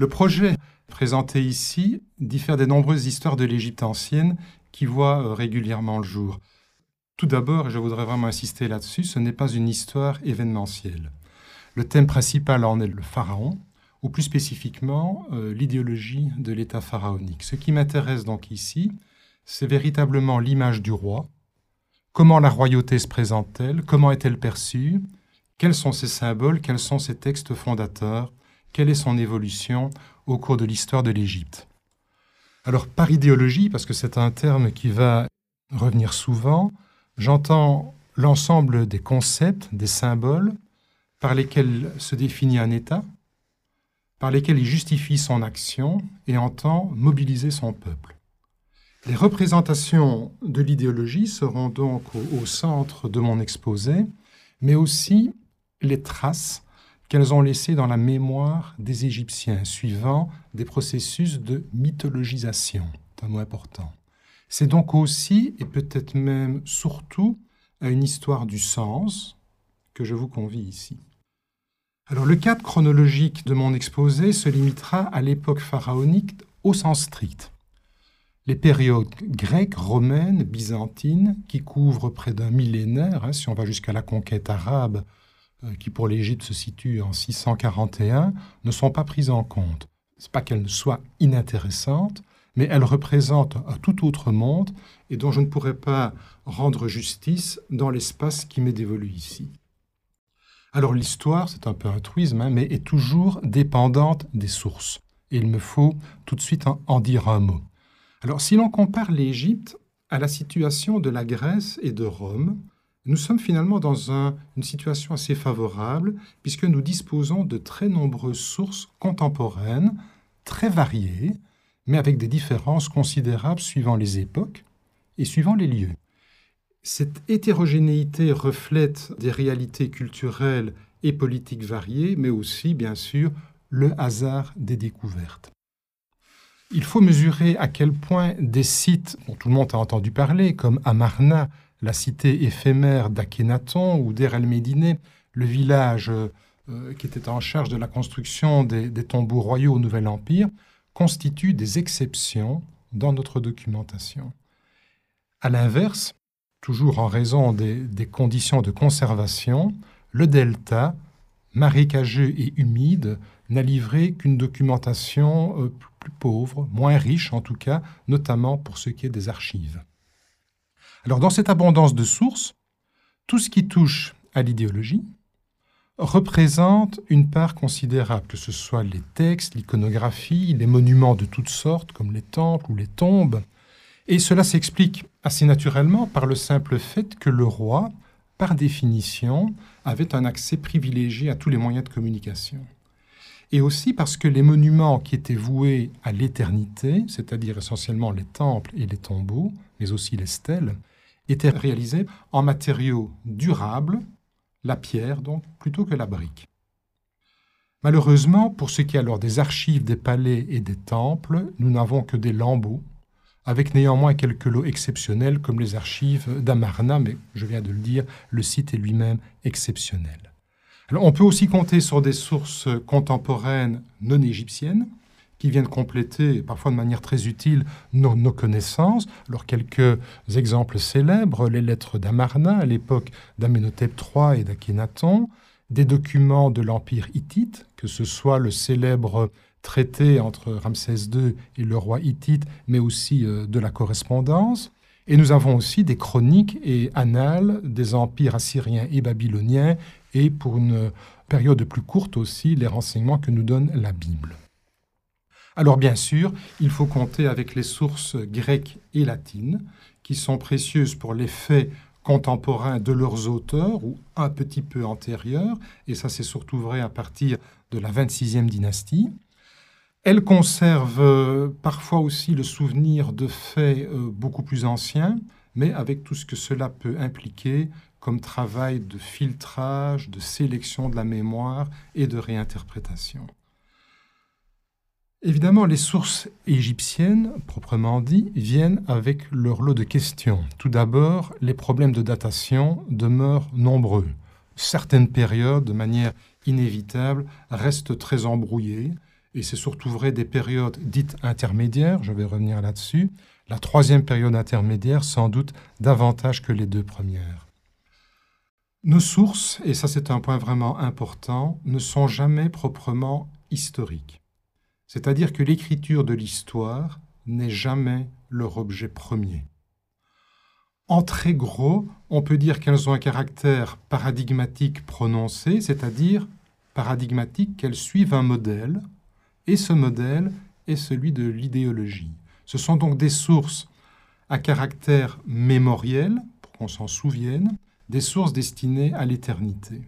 Le projet présenté ici diffère des nombreuses histoires de l'Égypte ancienne qui voient euh, régulièrement le jour. Tout d'abord, et je voudrais vraiment insister là-dessus, ce n'est pas une histoire événementielle. Le thème principal en est le pharaon, ou plus spécifiquement euh, l'idéologie de l'État pharaonique. Ce qui m'intéresse donc ici, c'est véritablement l'image du roi, comment la royauté se présente-t-elle, comment est-elle perçue, quels sont ses symboles, quels sont ses textes fondateurs, quelle est son évolution au cours de l'histoire de l'Égypte? Alors par idéologie, parce que c'est un terme qui va revenir souvent, j'entends l'ensemble des concepts, des symboles par lesquels se définit un État, par lesquels il justifie son action et entend mobiliser son peuple. Les représentations de l'idéologie seront donc au, centre de mon exposé, mais aussi les traces qu'elles ont laissées dans la mémoire des Égyptiens, suivant des processus de mythologisation. C'est un mot important. C'est donc aussi, et peut-être même surtout, à une histoire du sens que je vous convie ici. Alors le cadre chronologique de mon exposé se limitera à l'époque pharaonique au sens strict. Les périodes grecques, romaines, byzantines, qui couvrent près d'un millénaire, hein, si on va jusqu'à la conquête arabe, qui pour l'Égypte se situe en 641, ne sont pas prises en compte. Ce n'est pas qu'elles soient inintéressantes, mais elles représentent un tout autre monde et dont je ne pourrais pas rendre justice dans l'espace qui m'est dévolu ici. Alors l'histoire, c'est un peu un truisme, hein, mais est toujours dépendante des sources. Et il me faut tout de suite en, dire un mot. Alors si l'on compare l'Égypte à la situation de la Grèce et de Rome, nous sommes finalement dans une situation assez favorable puisque nous disposons de très nombreuses sources contemporaines, très variées, mais avec des différences considérables suivant les époques et suivant les lieux. Cette hétérogénéité reflète des réalités culturelles et politiques variées, mais aussi, bien sûr, le hasard des découvertes. Il faut mesurer à quel point des sites dont tout le monde a entendu parler, comme Amarna, la cité éphémère d'Akhenaton, ou Der el le village euh, qui était en charge de la construction des, des tombeaux royaux au Nouvel Empire, constituent des exceptions dans notre documentation. À l'inverse, toujours en raison des, conditions de conservation, le delta, marécageux et humide, n'a livré qu'une documentation euh, plus pauvre, moins riche en tout cas, notamment pour ce qui est des archives. Alors dans cette abondance de sources, tout ce qui touche à l'idéologie représente une part considérable, que ce soit les textes, l'iconographie, les monuments de toutes sortes, comme les temples ou les tombes, et cela s'explique assez naturellement par le simple fait que le roi, par définition, avait un accès privilégié à tous les moyens de communication. Et aussi parce que les monuments qui étaient voués à l'éternité, c'est-à-dire essentiellement les temples et les tombeaux, mais aussi les stèles, étaient réalisés en matériaux durables, la pierre donc, plutôt que la brique. Malheureusement, pour ce qui est alors des archives des palais et des temples, nous n'avons que des lambeaux, avec néanmoins quelques lots exceptionnels comme les archives d'Amarna, mais je viens de le dire, le site est lui-même exceptionnel. on peut aussi compter sur des sources contemporaines non égyptiennes qui viennent compléter, parfois de manière très utile, nos, connaissances. Alors quelques exemples célèbres, les lettres d'Amarna à l'époque d'Amenhotep III et d'Akhenaton, des documents de l'Empire hittite, que ce soit le célèbre traité entre Ramsès II et le roi hittite, mais aussi euh, de la correspondance. Et nous avons aussi des chroniques et annales des empires assyriens et babyloniens, et pour une période plus courte aussi, les renseignements que nous donne la Bible. Alors bien sûr, il faut compter avec les sources grecques et latines, qui sont précieuses pour les faits contemporains de leurs auteurs ou un petit peu antérieurs, et ça c'est surtout vrai à partir de la 26e dynastie. Elle conserve euh, parfois aussi le souvenir de faits euh, beaucoup plus anciens, mais avec tout ce que cela peut impliquer comme travail de filtrage, de sélection de la mémoire et de réinterprétation. Évidemment, les sources égyptiennes, proprement dit, viennent avec leur lot de questions. Tout d'abord, les problèmes de datation demeurent nombreux. Certaines périodes, de manière inévitable, restent très embrouillées et c'est surtout vrai des périodes dites intermédiaires, je vais revenir là-dessus, la troisième période intermédiaire sans doute davantage que les deux premières. Nos sources, et ça c'est un point vraiment important, ne sont jamais proprement historiques. C'est-à-dire que l'écriture de l'histoire n'est jamais leur objet premier. En très gros, on peut dire qu'elles ont un caractère paradigmatique prononcé, c'est-à-dire paradigmatique qu'elles suivent un modèle, et ce modèle est celui de l'idéologie. Ce sont donc des sources à caractère mémoriel, pour qu'on s'en souvienne, des sources destinées à l'éternité.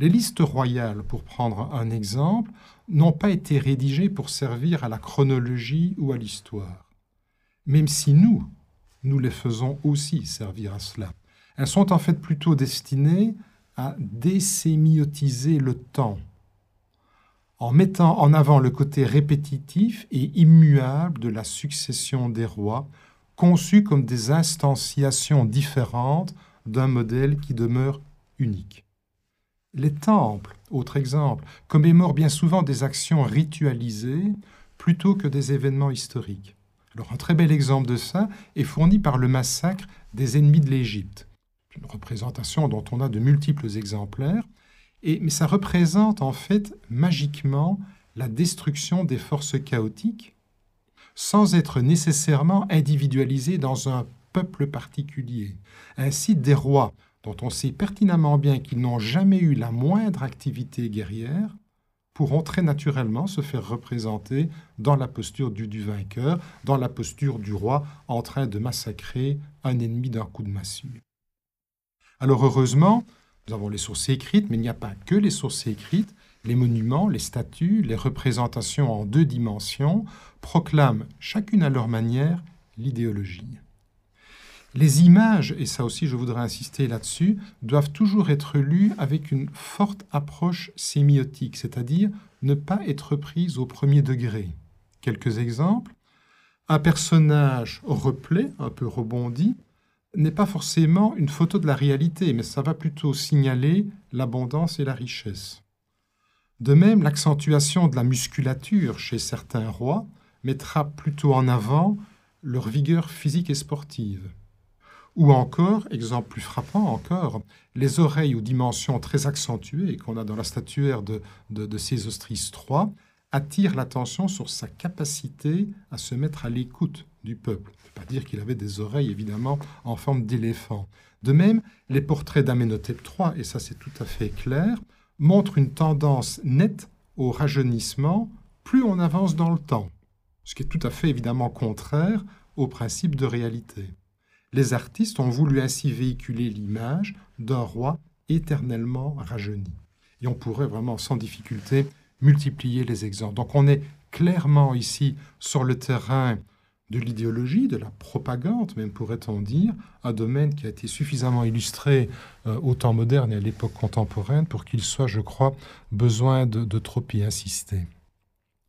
Les listes royales, pour prendre un exemple, n'ont pas été rédigées pour servir à la chronologie ou à l'histoire. Même si nous, nous les faisons aussi servir à cela. Elles sont en fait plutôt destinées à désémiotiser le temps, en mettant en avant le côté répétitif et immuable de la succession des rois, conçus comme des instanciations différentes d'un modèle qui demeure unique. Les temples, autre exemple, commémorent bien souvent des actions ritualisées plutôt que des événements historiques. Alors un très bel exemple de ça est fourni par le massacre des ennemis de l'Égypte, une représentation dont on a de multiples exemplaires, et, mais ça représente en fait magiquement la destruction des forces chaotiques sans être nécessairement individualisé dans un peuple particulier. Ainsi, des rois dont on sait pertinemment bien qu'ils n'ont jamais eu la moindre activité guerrière, pourront très naturellement se faire représenter dans la posture du, du, vainqueur, dans la posture du roi en train de massacrer un ennemi d'un coup de massue. Alors heureusement, nous avons les sources écrites, mais il n'y a pas que les sources écrites. Les monuments, les statues, les représentations en deux dimensions proclament chacune à leur manière l'idéologie. Les images, et ça aussi je voudrais insister là-dessus, doivent toujours être lues avec une forte approche sémiotique, c'est-à-dire ne pas être prises au premier degré. Quelques exemples. Un personnage replé, un peu rebondi, n'est pas forcément une photo de la réalité, mais ça va plutôt signaler l'abondance et la richesse. De même, l'accentuation de la musculature chez certains rois mettra plutôt en avant leur vigueur physique et sportive. Ou encore, exemple plus frappant encore, les oreilles aux dimensions très accentuées qu'on a dans la statuaire de, Sésostris III attirent l'attention sur sa capacité à se mettre à l'écoute du peuple. ne pas dire qu'il avait des oreilles évidemment en forme d'éléphant. De même, les portraits d'Amenhotep III, et ça c'est tout à fait clair, montrent une tendance nette au rajeunissement plus on avance dans le temps, ce qui est tout à fait évidemment contraire au principe de réalité les artistes ont voulu ainsi véhiculer l'image d'un roi éternellement rajeuni. Et on pourrait vraiment sans difficulté multiplier les exemples. Donc on est clairement ici sur le terrain de l'idéologie, de la propagande, même pourrait-on dire, un domaine qui a été suffisamment illustré euh, au temps moderne et à l'époque contemporaine pour qu'il soit, je crois, besoin de, de trop y insister.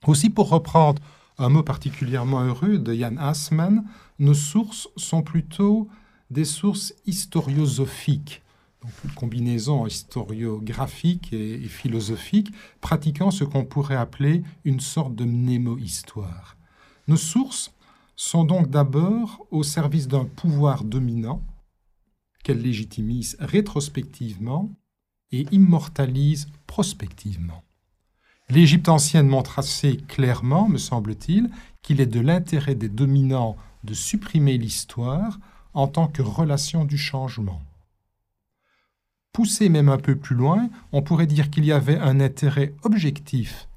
Aussi, pour reprendre un mot particulièrement heureux de Jan Assmann, nos sources sont plutôt des sources historiosophiques, donc une combinaison historiographique et, et philosophique, pratiquant ce qu'on pourrait appeler une sorte de mnémo-histoire. Nos sources sont donc d'abord au service d'un pouvoir dominant qu'elles légitimisent rétrospectivement et immortalisent prospectivement. L'Égypte ancienne montre assez clairement, me semble-t-il, qu'il est de l'intérêt des dominants de supprimer l'histoire en tant que relation du changement. Poussé même un peu plus loin, on pourrait dire qu'il y avait un intérêt objectif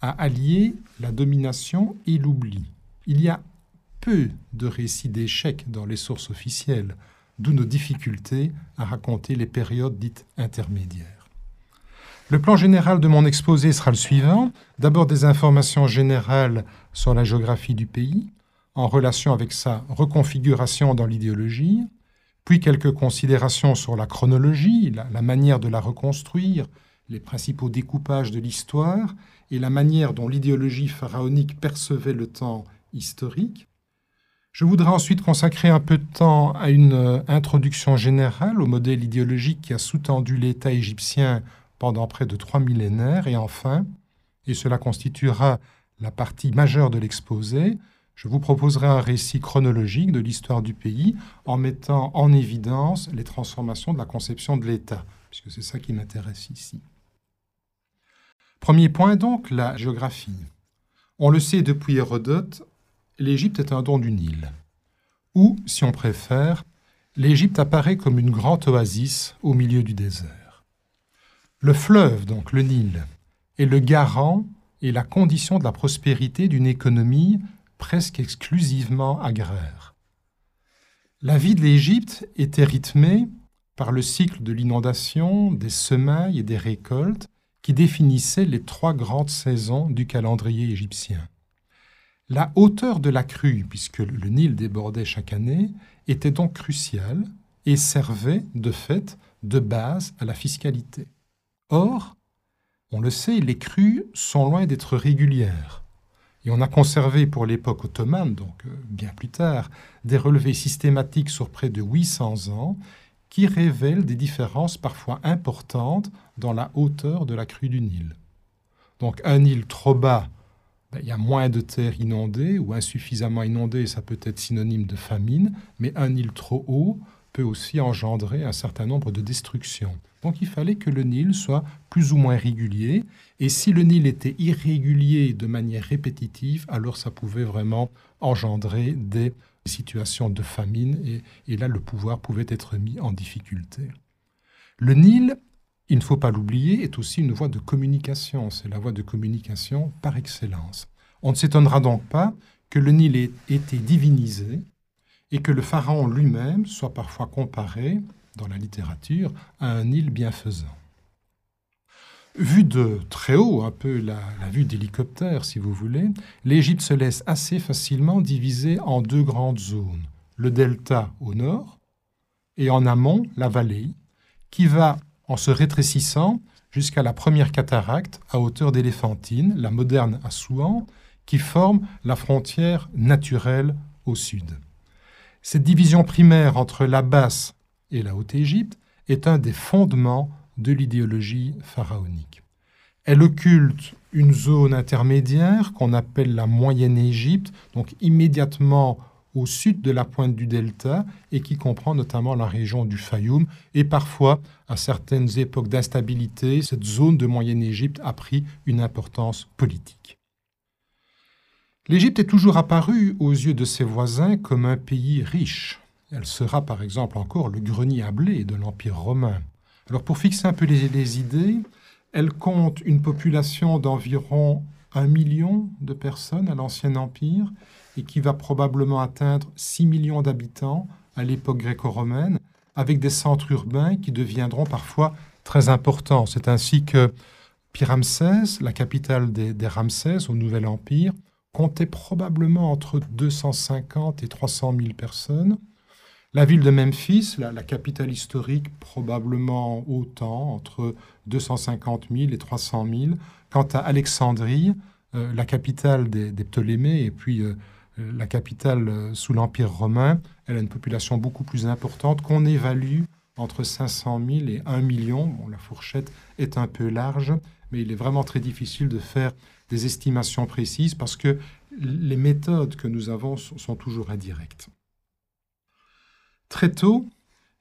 à allier la domination et l'oubli. Il y a peu de récits d'échecs dans les sources officielles, d'où nos difficultés à raconter les périodes dites intermédiaires. Le plan général de mon exposé sera le suivant. D'abord des informations générales sur la géographie du pays, en relation avec sa reconfiguration dans l'idéologie, puis quelques considérations sur la chronologie, la, manière de la reconstruire, les principaux découpages de l'histoire et la manière dont l'idéologie pharaonique percevait le temps historique. Je voudrais ensuite consacrer un peu de temps à une euh, introduction générale au modèle idéologique qui a sous-tendu l'État égyptien pendant près de trois millénaires, et enfin, et cela constituera la partie majeure de l'exposé, je vous proposerai un récit chronologique de l'histoire du pays en mettant en évidence les transformations de la conception de l'État, puisque c'est ça qui m'intéresse ici. Premier point donc, la géographie. On le sait depuis Hérodote, l'Égypte est un don du Nil. Ou, si on préfère, l'Égypte apparaît comme une grande oasis au milieu du désert. Le fleuve, donc le Nil, est le garant et la condition de la prospérité d'une économie presque exclusivement agraire. La vie de l'Égypte était rythmée par le cycle de l'inondation, des semailles et des récoltes qui définissaient les trois grandes saisons du calendrier égyptien. La hauteur de la crue, puisque le Nil débordait chaque année, était donc cruciale et servait, de fait, de base à la fiscalité. Or, on le sait, les crues sont loin d'être régulières. Et on a conservé pour l'époque ottomane, donc euh, bien plus tard, des relevés systématiques sur près de 800 ans qui révèlent des différences parfois importantes dans la hauteur de la crue du Nil. Donc un Nil trop bas, ben, il y a moins de terres inondées ou insuffisamment inondées, ça peut être synonyme de famine, mais un Nil trop haut aussi engendrer un certain nombre de destructions. Donc il fallait que le Nil soit plus ou moins régulier. Et si le Nil était irrégulier de manière répétitive, alors ça pouvait vraiment engendrer des situations de famine et, et là le pouvoir pouvait être mis en difficulté. Le Nil, il ne faut pas l'oublier, est aussi une voie de communication. C'est la voie de communication par excellence. On ne s'étonnera donc pas que le Nil ait été divinisé et que le pharaon lui-même soit parfois comparé dans la littérature à un île bienfaisant. Vu de très haut, un peu la, vue d'hélicoptère si vous voulez, l'Égypte se laisse assez facilement diviser en deux grandes zones. Le delta au nord et en amont la vallée, qui va en se rétrécissant jusqu'à la première cataracte à hauteur d'Éléphantine, la moderne Assouan, qui forme la frontière naturelle au sud. Cette division primaire entre la basse et la Haute-Égypte est un des fondements de l'idéologie pharaonique. Elle occulte une zone intermédiaire qu'on appelle la Moyenne Égypte, donc immédiatement au sud de la pointe du delta et qui comprend notamment la région du Fayoum. Et parfois, à certaines époques d'instabilité, cette zone de Moyenne Égypte a pris une importance politique. L'Égypte est toujours apparue aux yeux de ses voisins comme un pays riche, elle sera par exemple encore le grenier à blé de l'Empire romain. Alors pour fixer un peu les, idées, elle compte une population d'environ un million de personnes à l'Ancien Empire et qui va probablement atteindre 6 millions d'habitants à l'époque gréco-romaine, avec des centres urbains qui deviendront parfois très importants. C'est ainsi que Pyramsès, la capitale des, des Ramsès au Nouvel Empire, comptait probablement entre 250 et 300 000 personnes. La ville de Memphis, la, capitale historique, probablement autant, entre 250 000 et 300 000. Quant à Alexandrie, euh, la capitale des, Ptolémées et puis euh, la capitale euh, sous l'Empire romain, elle a une population beaucoup plus importante qu'on évalue entre 500 000 et 1 million. La fourchette est un peu large, mais il est vraiment très difficile de faire des estimations précises parce que les méthodes que nous avons sont toujours indirectes. Très tôt,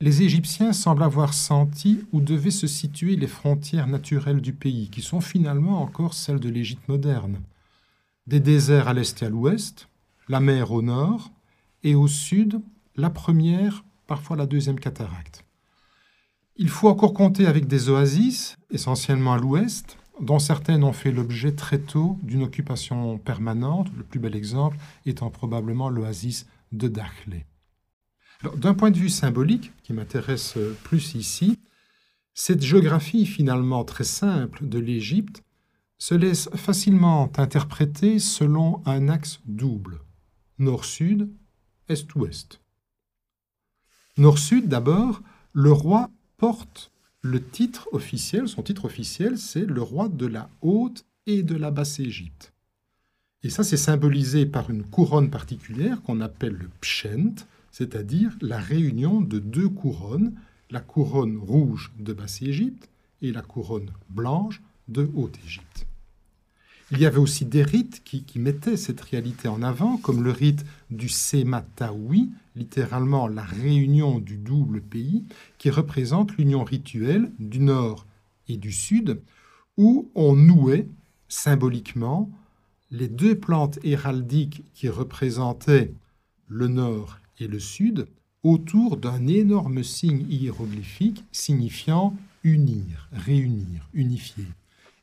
les Égyptiens semblent avoir senti où devaient se situer les frontières naturelles du pays, qui sont finalement encore celles de l'Égypte moderne. Des déserts à l'est et à l'ouest, la mer au nord, et au sud, la première, parfois la deuxième cataracte. Il faut encore compter avec des oasis, essentiellement à l'ouest, dont certaines ont fait l'objet très tôt d'une occupation permanente, le plus bel exemple étant probablement l'oasis de Dakhlet. D'un point de vue symbolique, qui m'intéresse plus ici, cette géographie finalement très simple de l'Égypte se laisse facilement interpréter selon un axe double, nord-sud, est-ouest. Nord-sud d'abord, le roi porte le titre officiel, son titre officiel, c'est le roi de la Haute et de la Basse-Égypte. Et ça, c'est symbolisé par une couronne particulière qu'on appelle le pshent, c'est-à-dire la réunion de deux couronnes, la couronne rouge de Basse-Égypte et la couronne blanche de Haute-Égypte. Il y avait aussi des rites qui, mettaient cette réalité en avant, comme le rite du Semataoui, littéralement la réunion du double pays, qui représente l'union rituelle du Nord et du Sud, où on nouait symboliquement les deux plantes héraldiques qui représentaient le Nord et le Sud autour d'un énorme signe hiéroglyphique signifiant unir, réunir, unifier.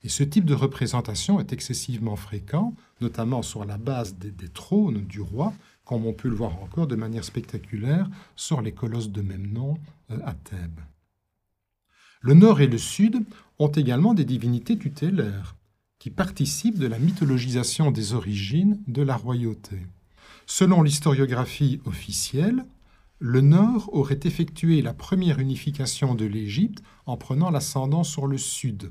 Et ce type de représentation est excessivement fréquent, notamment sur la base des, trônes du roi, comme on peut le voir encore de manière spectaculaire sur les colosses de même nom euh, à Thèbes. Le nord et le sud ont également des divinités tutélaires qui participent de la mythologisation des origines de la royauté. Selon l'historiographie officielle, le Nord aurait effectué la première unification de l'Égypte en prenant l'ascendant sur le Sud,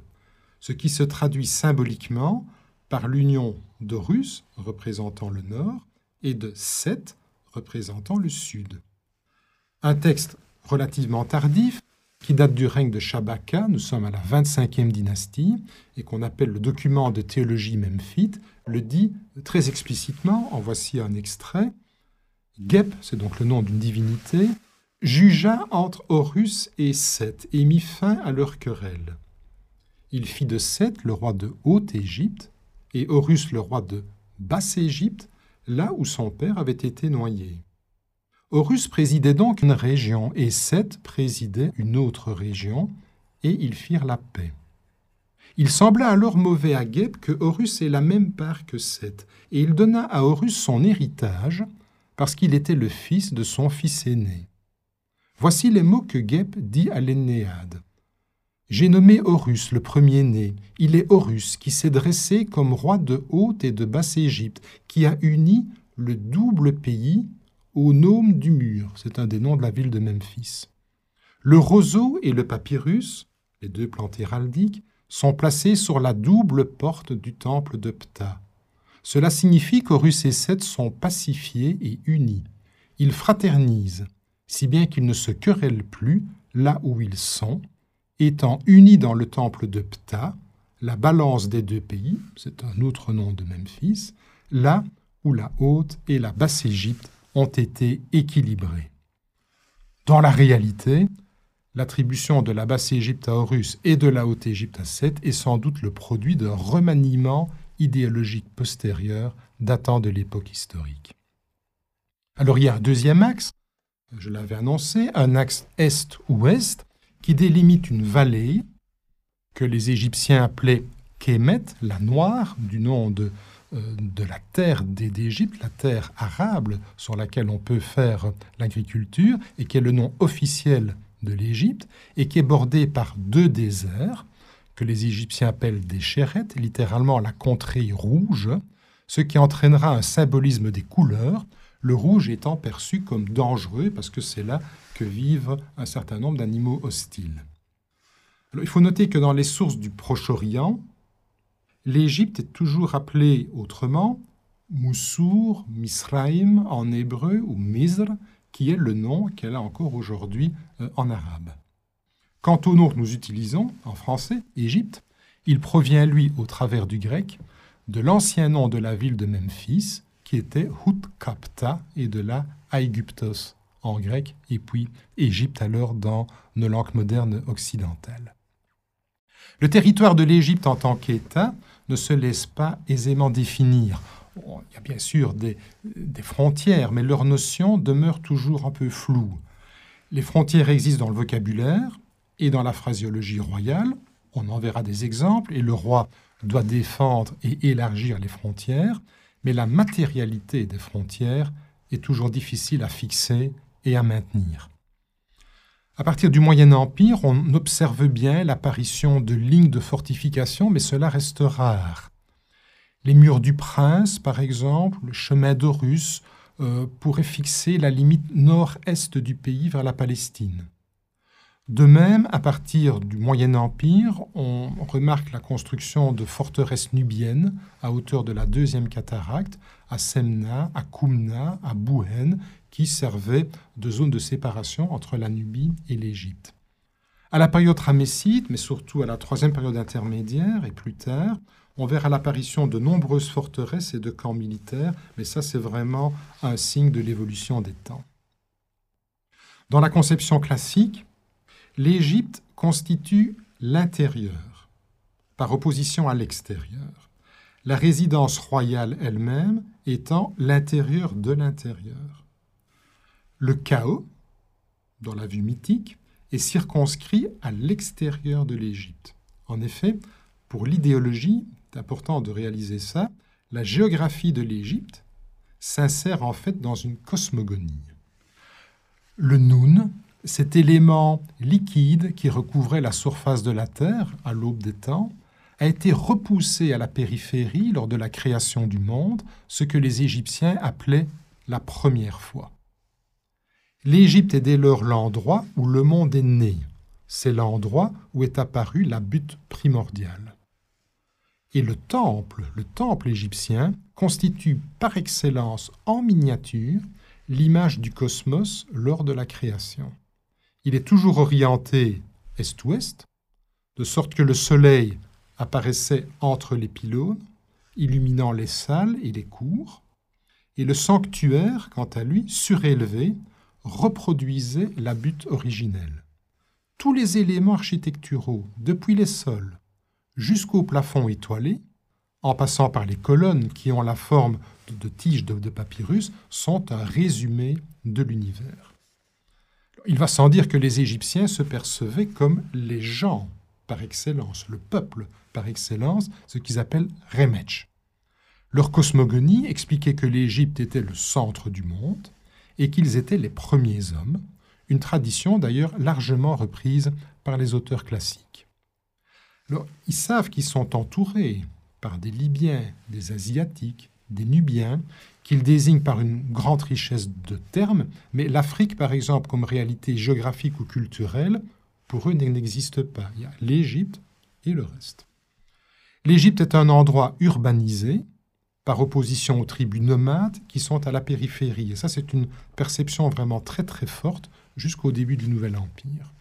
ce qui se traduit symboliquement par l'union d'Horus, représentant le Nord, et de Seth, représentant le Sud. Un texte relativement tardif, qui date du règne de Shabaka, nous sommes à la 25e dynastie, et qu'on appelle le document de théologie memphite, le dit très explicitement, en voici un extrait, Gep, c'est donc le nom d'une divinité, jugea entre Horus et Seth et mit fin à leur querelle. Il fit de Seth le roi de Haute-Égypte et Horus le roi de Basse-Égypte, là où son père avait été noyé. Horus présidait donc une région et Seth présidait une autre région, et ils firent la paix. Il sembla alors mauvais à Geb que Horus ait la même part que Seth, et il donna à Horus son héritage, parce qu'il était le fils de son fils aîné. Voici les mots que Geb dit à l'Ennéade. J'ai nommé Horus le premier-né. Il est Horus qui s'est dressé comme roi de Haute et de Basse-Égypte, qui a uni le double pays au nome du mur. C'est un des noms de la ville de Memphis. Le roseau et le papyrus, les deux plantes héraldiques, sont placés sur la double porte du temple de Ptah. Cela signifie qu'Horus et Seth sont pacifiés et unis. Ils fraternisent, si bien qu'ils ne se querellent plus là où ils sont, étant unis dans le temple de Ptah, la balance des deux pays, c'est un autre nom de Memphis, là où la haute et la basse Égypte ont été équilibrées. Dans la réalité, l'attribution de la basse Égypte à Horus et de la haute Égypte à Seth est sans doute le produit d'un remaniement idéologique postérieure datant de l'époque historique. Alors il y a un deuxième axe, je l'avais annoncé, un axe est-ouest qui délimite une vallée que les Égyptiens appelaient Kémet, la noire, du nom de, euh, de la terre d'Égypte, la terre arabe sur laquelle on peut faire l'agriculture, et qui est le nom officiel de l'Égypte, et qui est bordée par deux déserts, que les Égyptiens appellent des chérettes, littéralement la contrée rouge, ce qui entraînera un symbolisme des couleurs, le rouge étant perçu comme dangereux parce que c'est là que vivent un certain nombre d'animaux hostiles. il faut noter que dans les sources du Proche-Orient, l'Égypte est toujours appelée autrement Moussour, Misraim en hébreu ou Misr, qui est le nom qu'elle a encore aujourd'hui euh, en arabe. Quant au nom que nous utilisons en français, Égypte, il provient, lui, au travers du grec, de l'ancien nom de la ville de Memphis, qui était Hutkapta, et de la Aegyptos en grec, et puis Égypte alors dans nos langues modernes occidentales. Le territoire de l'Égypte en tant qu'État ne se laisse pas aisément définir. Il y a bien sûr des, frontières, mais leur notion demeure toujours un peu floue. Les frontières existent dans le vocabulaire, et dans la phraséologie royale, on en verra des exemples, et le roi doit défendre et élargir les frontières, mais la matérialité des frontières est toujours difficile à fixer et à maintenir. À partir du Moyen Empire, on observe bien l'apparition de lignes de fortification, mais cela reste rare. Les murs du prince, par exemple, le chemin d'Horus, euh, pourraient fixer la limite nord-est du pays vers la Palestine. De même, à partir du Moyen Empire, on remarque la construction de forteresses nubiennes à hauteur de la deuxième cataracte, à Semna, à Koumna, à Bouhen, qui servaient de zone de séparation entre la Nubie et l'Égypte. À la période ramesside, mais surtout à la troisième période intermédiaire et plus tard, on verra l'apparition de nombreuses forteresses et de camps militaires, mais ça c'est vraiment un signe de l'évolution des temps. Dans la conception classique, l'Égypte constitue l'intérieur, par opposition à l'extérieur, la résidence royale elle-même étant l'intérieur de l'intérieur. Le chaos, dans la vue mythique, est circonscrit à l'extérieur de l'Égypte. En effet, pour l'idéologie, c'est important de réaliser ça, la géographie de l'Égypte s'insère en fait dans une cosmogonie. Le Noun, cet élément liquide qui recouvrait la surface de la Terre à l'aube des temps, a été repoussé à la périphérie lors de la création du monde, ce que les Égyptiens appelaient la première fois. L'Égypte est dès lors l'endroit où le monde est né. C'est l'endroit où est apparue la butte primordiale. Et le temple, le temple égyptien, constitue par excellence en miniature l'image du cosmos lors de la création. Il est toujours orienté est-ouest, de sorte que le soleil apparaissait entre les pylônes, illuminant les salles et les cours, et le sanctuaire, quant à lui, surélevé, reproduisait la butte originelle. Tous les éléments architecturaux, depuis les sols jusqu'au plafond étoilé, en passant par les colonnes qui ont la forme de, tiges de, de papyrus, sont un résumé de l'univers. Il va sans dire que les Égyptiens se percevaient comme les gens par excellence, le peuple par excellence, ce qu'ils appellent Remetch. Leur cosmogonie expliquait que l'Égypte était le centre du monde, et qu'ils étaient les premiers hommes, une tradition d'ailleurs largement reprise par les auteurs classiques. Alors, ils savent qu'ils sont entourés par des Libyens, des Asiatiques, des Nubiens, qu'ils désignent par une grande richesse de termes, mais l'Afrique, par exemple, comme réalité géographique ou culturelle, pour eux n'existe pas. Il y a l'Égypte et le reste. L'Égypte est un endroit urbanisé, par opposition aux tribus nomades qui sont à la périphérie. Et ça, c'est une perception vraiment très très forte jusqu'au début du Nouvel Empire.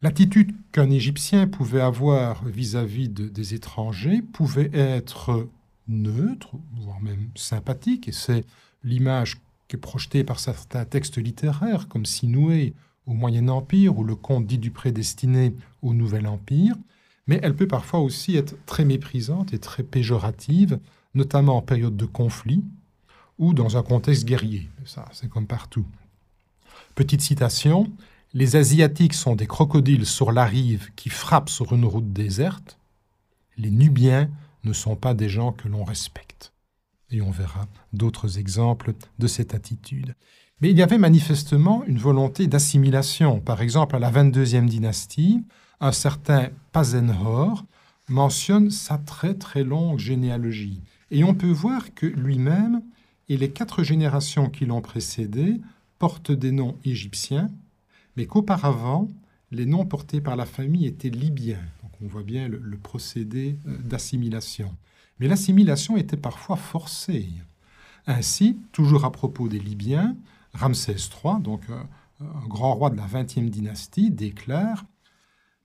L'attitude qu'un Égyptien pouvait avoir vis-à-vis des étrangers pouvait être neutre, voire même sympathique, et c'est l'image qui est projetée par certains textes littéraires, comme Sinoué au Moyen Empire ou le conte dit du prédestiné au Nouvel Empire, mais elle peut parfois aussi être très méprisante et très péjorative, notamment en période de conflit ou dans un contexte guerrier. Ça, c'est comme partout. Petite citation Les Asiatiques sont des crocodiles sur la rive qui frappent sur une route déserte. Les Nubiens ne sont pas des gens que l'on respecte. Et on verra d'autres exemples de cette attitude. Mais il y avait manifestement une volonté d'assimilation. Par exemple, à la 22e dynastie, un certain Pazenhor mentionne sa très très longue généalogie. Et on peut voir que lui-même et les quatre générations qui l'ont précédé portent des noms égyptiens, mais qu'auparavant, les noms portés par la famille étaient libyens. Donc on voit bien le, procédé euh, d'assimilation. Mais l'assimilation était parfois forcée. Ainsi, toujours à propos des Libyens, Ramsès III, donc euh, un grand roi de la 20e dynastie, déclare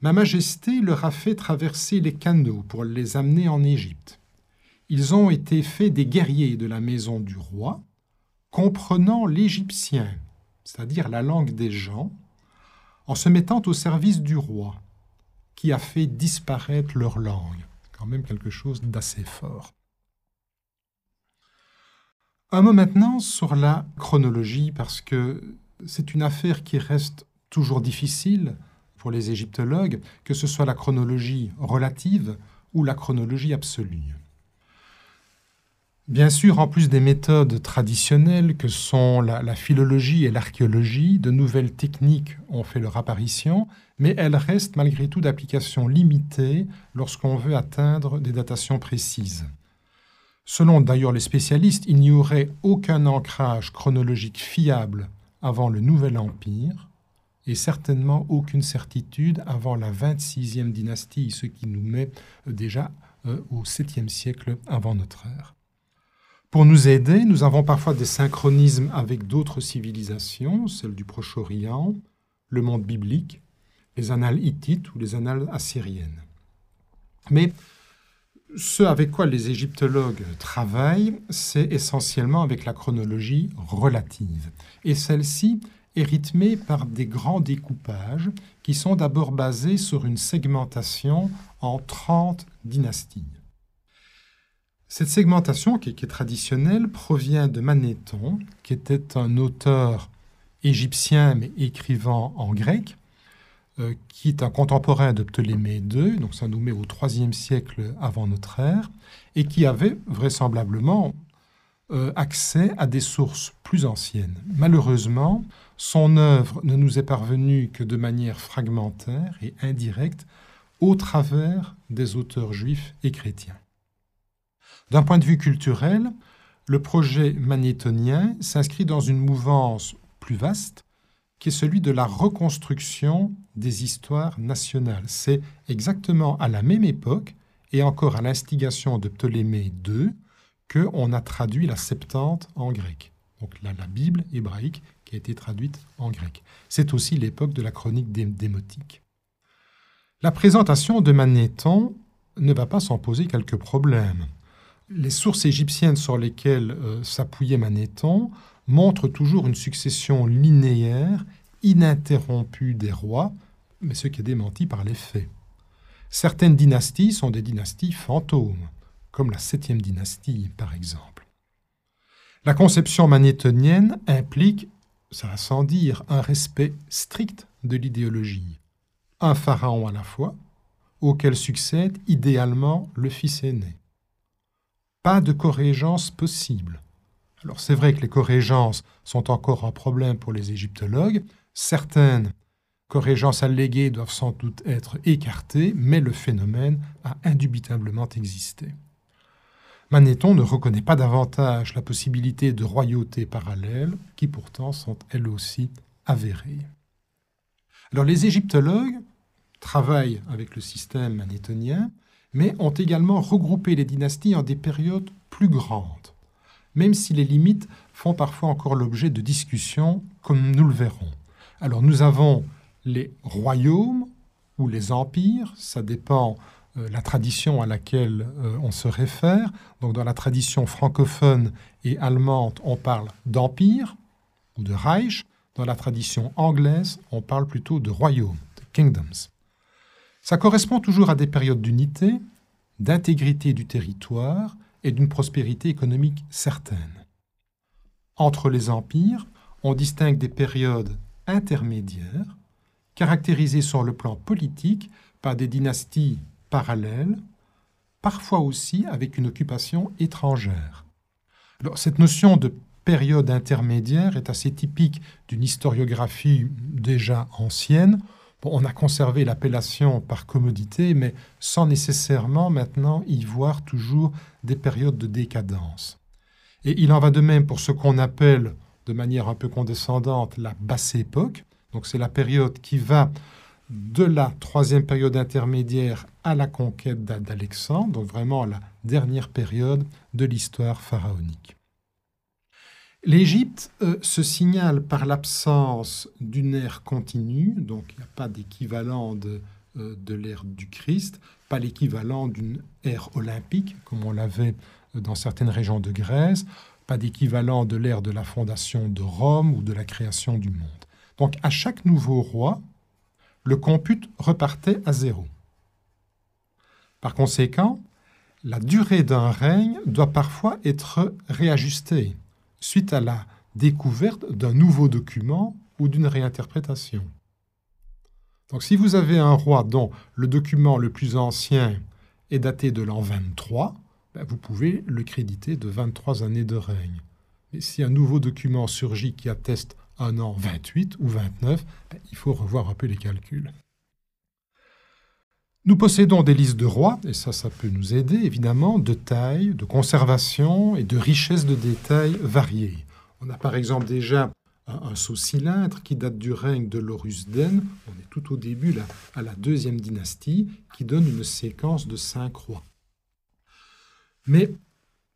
Ma Majesté leur a fait traverser les canaux pour les amener en Égypte ils ont été faits des guerriers de la maison du roi, comprenant l'égyptien, c'est-à-dire la langue des gens, en se mettant au service du roi, qui a fait disparaître leur langue. Quand même quelque chose d'assez fort. Un mot maintenant sur la chronologie, parce que c'est une affaire qui reste toujours difficile pour les égyptologues, que ce soit la chronologie relative ou la chronologie absolue. Bien sûr, en plus des méthodes traditionnelles que sont la, philologie et l'archéologie, de nouvelles techniques ont fait leur apparition, mais elles restent malgré tout d'application limitée lorsqu'on veut atteindre des datations précises. Selon d'ailleurs les spécialistes, il n'y aurait aucun ancrage chronologique fiable avant le Nouvel Empire, et certainement aucune certitude avant la 26e dynastie, ce qui nous met déjà euh, au 7e siècle avant notre ère. Pour nous aider, nous avons parfois des synchronismes avec d'autres civilisations, celles du Proche-Orient, le monde biblique, les annales hittites ou les annales assyriennes. Mais ce avec quoi les égyptologues travaillent, c'est essentiellement avec la chronologie relative. Et celle-ci est rythmée par des grands découpages qui sont d'abord basés sur une segmentation en 30 dynasties. Cette segmentation, qui est, traditionnelle, provient de Manéthon, qui était un auteur égyptien mais écrivant en grec, euh, qui est un contemporain de Ptolémée II, donc ça nous met au IIIe siècle avant notre ère, et qui avait vraisemblablement euh, accès à des sources plus anciennes. Malheureusement, son œuvre ne nous est parvenue que de manière fragmentaire et indirecte au travers des auteurs juifs et chrétiens. D'un point de vue culturel, le projet magnétonien s'inscrit dans une mouvance plus vaste qui est celui de la reconstruction des histoires nationales. C'est exactement à la même époque, et encore à l'instigation de Ptolémée II, qu'on a traduit la Septante en grec. Donc la, la Bible hébraïque qui a été traduite en grec. C'est aussi l'époque de la chronique démotique. La présentation de Manéthon ne va pas s'en poser quelques problèmes. Les sources égyptiennes sur lesquelles euh, s'appuyait Manéthon montre toujours une succession linéaire, ininterrompue des rois, mais ce qui est démenti par les faits. Certaines dynasties sont des dynasties fantômes, comme la septième dynastie par exemple. La conception magnétonienne implique, ça va sans dire, un respect strict de l'idéologie. Un pharaon à la fois, auquel succède idéalement le fils aîné. Pas de corrégence possible alors c'est vrai que les corrégences sont encore un problème pour les égyptologues. Certaines corrégences alléguées doivent sans doute être écartées, mais le phénomène a indubitablement existé. Manéthon ne reconnaît pas davantage la possibilité de royautés parallèles, qui pourtant sont elles aussi avérées. Alors les égyptologues travaillent avec le système manéthonien, mais ont également regroupé les dynasties en des périodes plus grandes même si les limites font parfois encore l'objet de discussions, comme nous le verrons. Alors nous avons les royaumes ou les empires, ça dépend euh, la tradition à laquelle euh, on se réfère. Donc dans la tradition francophone et allemande, on parle d'empire ou de Reich. Dans la tradition anglaise, on parle plutôt de royaume, de kingdoms. Ça correspond toujours à des périodes d'unité, d'intégrité du territoire et d'une prospérité économique certaine. Entre les empires, on distingue des périodes intermédiaires, caractérisées sur le plan politique par des dynasties parallèles, parfois aussi avec une occupation étrangère. Cette notion de période intermédiaire est assez typique d'une historiographie déjà ancienne on a conservé l'appellation par commodité, mais sans nécessairement maintenant y voir toujours des périodes de décadence. Et il en va de même pour ce qu'on appelle de manière un peu condescendante la basse époque. Donc c'est la période qui va de la troisième période intermédiaire à la conquête d'Alexandre, donc vraiment la dernière période de l'histoire pharaonique. L'Égypte euh, se signale par l'absence d'une ère continue, donc il n'y a pas d'équivalent de, euh, de l'ère du Christ, pas l'équivalent d'une ère olympique, comme on l'avait dans certaines régions de Grèce, pas d'équivalent de l'ère de la fondation de Rome ou de la création du monde. Donc à chaque nouveau roi, le compute repartait à zéro. Par conséquent, la durée d'un règne doit parfois être réajustée suite à la découverte d'un nouveau document ou d'une réinterprétation. Donc si vous avez un roi dont le document le plus ancien est daté de l'an 23, ben, vous pouvez le créditer de 23 années de règne. Mais si un nouveau document surgit qui atteste un an 28 ou 29, ben, il faut revoir un peu les calculs. Nous possédons des listes de rois, et ça, ça peut nous aider évidemment, de taille, de conservation et de richesse de détails variés. On a par exemple déjà un, saut cylindre qui date du règne de Lorus Den, on est tout au début à la deuxième dynastie, qui donne une séquence de cinq rois. Mais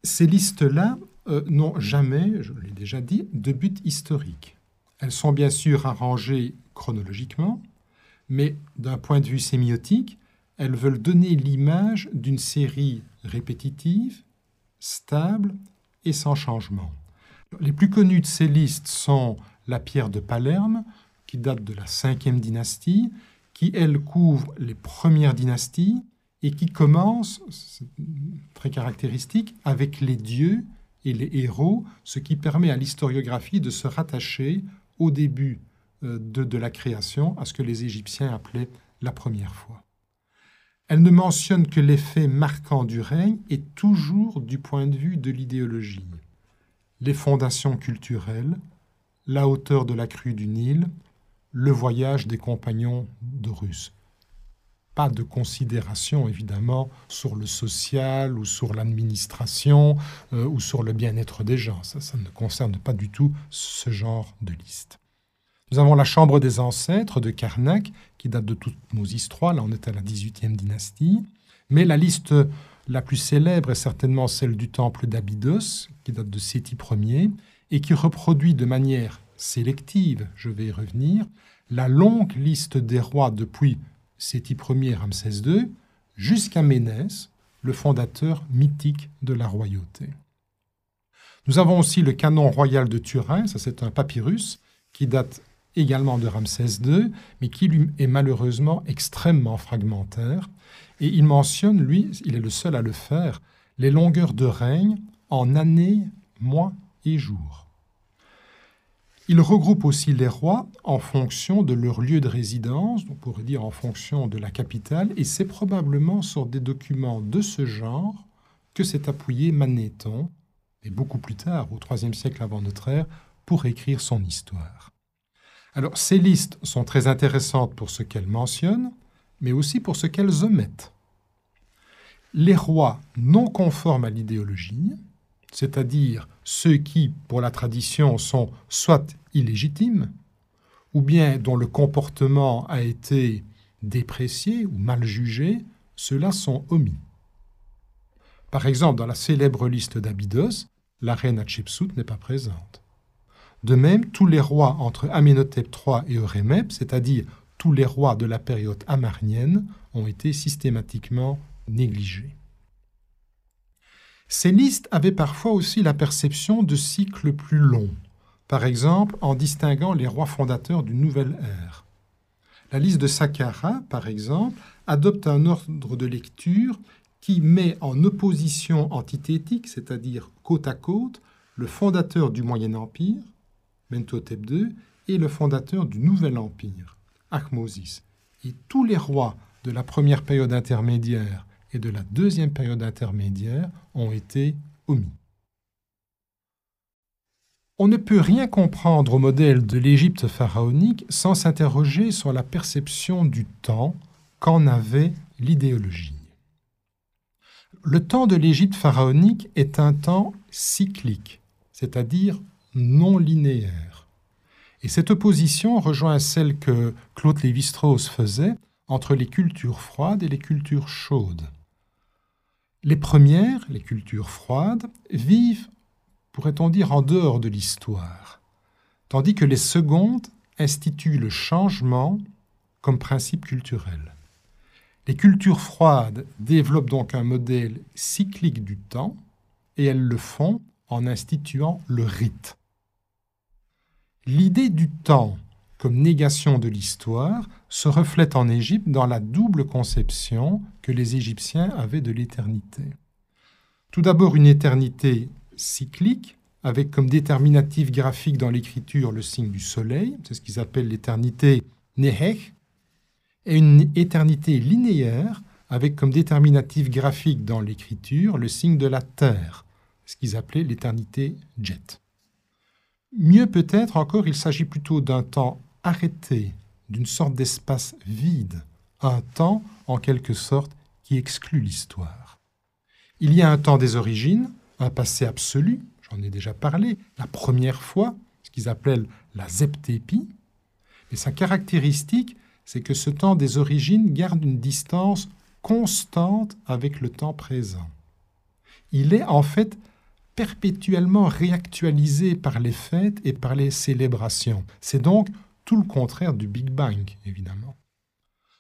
ces listes-là euh, n'ont jamais, je l'ai déjà dit, de but historique. Elles sont bien sûr arrangées chronologiquement, mais d'un point de vue sémiotique, elles veulent donner l'image d'une série répétitive, stable et sans changement. Les plus connus de ces listes sont la pierre de Palerme, qui date de la cinquième dynastie, qui, elle, couvre les premières dynasties et qui commence, très caractéristique, avec les dieux et les héros, ce qui permet à l'historiographie de se rattacher au début euh, de, de la création, à ce que les Égyptiens appelaient la première fois. Elle ne mentionne que l'effet marquant du règne et toujours du point de vue de l'idéologie. Les fondations culturelles, la hauteur de la crue du Nil, le voyage des compagnons de Russes. Pas de considération évidemment sur le social ou sur l'administration euh, ou sur le bien-être des gens. Ça ne concerne pas du tout ce genre de liste. Nous avons la chambre des ancêtres de Karnak, qui date de Toutmosis III, là on est à la 18e dynastie, mais la liste la plus célèbre est certainement celle du temple d'Abydos, qui date de Séti Ier, et qui reproduit de manière sélective, je vais y revenir, la longue liste des rois depuis Séti Ier Ramsès II jusqu'à Ménès, le fondateur mythique de la royauté. Nous avons aussi le canon royal de Turin, ça c'est un papyrus qui date également de Ramsès II, mais qui lui est malheureusement extrêmement fragmentaire. Et il mentionne, lui, il est le seul à le faire, les longueurs de règne en années, mois et jours. Il regroupe aussi les rois en fonction de leur lieu de résidence, on pourrait dire en fonction de la capitale, et c'est probablement sur des documents de ce genre que s'est appuyé Manéthon, et beaucoup plus tard, au IIIe siècle avant notre ère, pour écrire son histoire. Alors, ces listes sont très intéressantes pour ce qu'elles mentionnent, mais aussi pour ce qu'elles omettent. Les rois non conformes à l'idéologie, c'est-à-dire ceux qui, pour la tradition, sont soit illégitimes, ou bien dont le comportement a été déprécié ou mal jugé, ceux-là sont omis. Par exemple, dans la célèbre liste d'Abydos, la reine Hatshepsut n'est pas présente. De même, tous les rois entre Amenhotep III et Euremep, c'est-à-dire tous les rois de la période amarnienne, ont été systématiquement négligés. Ces listes avaient parfois aussi la perception de cycles plus longs, par exemple en distinguant les rois fondateurs d'une nouvelle ère. La liste de Saqqara, par exemple, adopte un ordre de lecture qui met en opposition antithétique, c'est-à-dire côte à côte, le fondateur du Moyen Empire, Mentotep II, est le fondateur du nouvel empire, Ahmosis. Et tous les rois de la première période intermédiaire et de la deuxième période intermédiaire ont été omis. On ne peut rien comprendre au modèle de l'Égypte pharaonique sans s'interroger sur la perception du temps qu'en avait l'idéologie. Le temps de l'Égypte pharaonique est un temps cyclique, c'est-à-dire non linéaire. Et cette opposition rejoint celle que Claude Lévi-Strauss faisait entre les cultures froides et les cultures chaudes. Les premières, les cultures froides, vivent, pourrait-on dire, en dehors de l'histoire, tandis que les secondes instituent le changement comme principe culturel. Les cultures froides développent donc un modèle cyclique du temps, et elles le font en instituant le rite. L'idée du temps comme négation de l'histoire se reflète en Égypte dans la double conception que les Égyptiens avaient de l'éternité. Tout d'abord une éternité cyclique, avec comme déterminatif graphique dans l'écriture le signe du soleil, c'est ce qu'ils appellent l'éternité Nehech, et une éternité linéaire, avec comme déterminatif graphique dans l'écriture le signe de la terre, ce qu'ils appelaient l'éternité Jet. Mieux peut-être encore, il s'agit plutôt d'un temps arrêté, d'une sorte d'espace vide, un temps en quelque sorte qui exclut l'histoire. Il y a un temps des origines, un passé absolu, j'en ai déjà parlé, la première fois, ce qu'ils appellent la zeptépi, et sa caractéristique, c'est que ce temps des origines garde une distance constante avec le temps présent. Il est en fait perpétuellement réactualisé par les fêtes et par les célébrations. C'est donc tout le contraire du Big Bang, évidemment.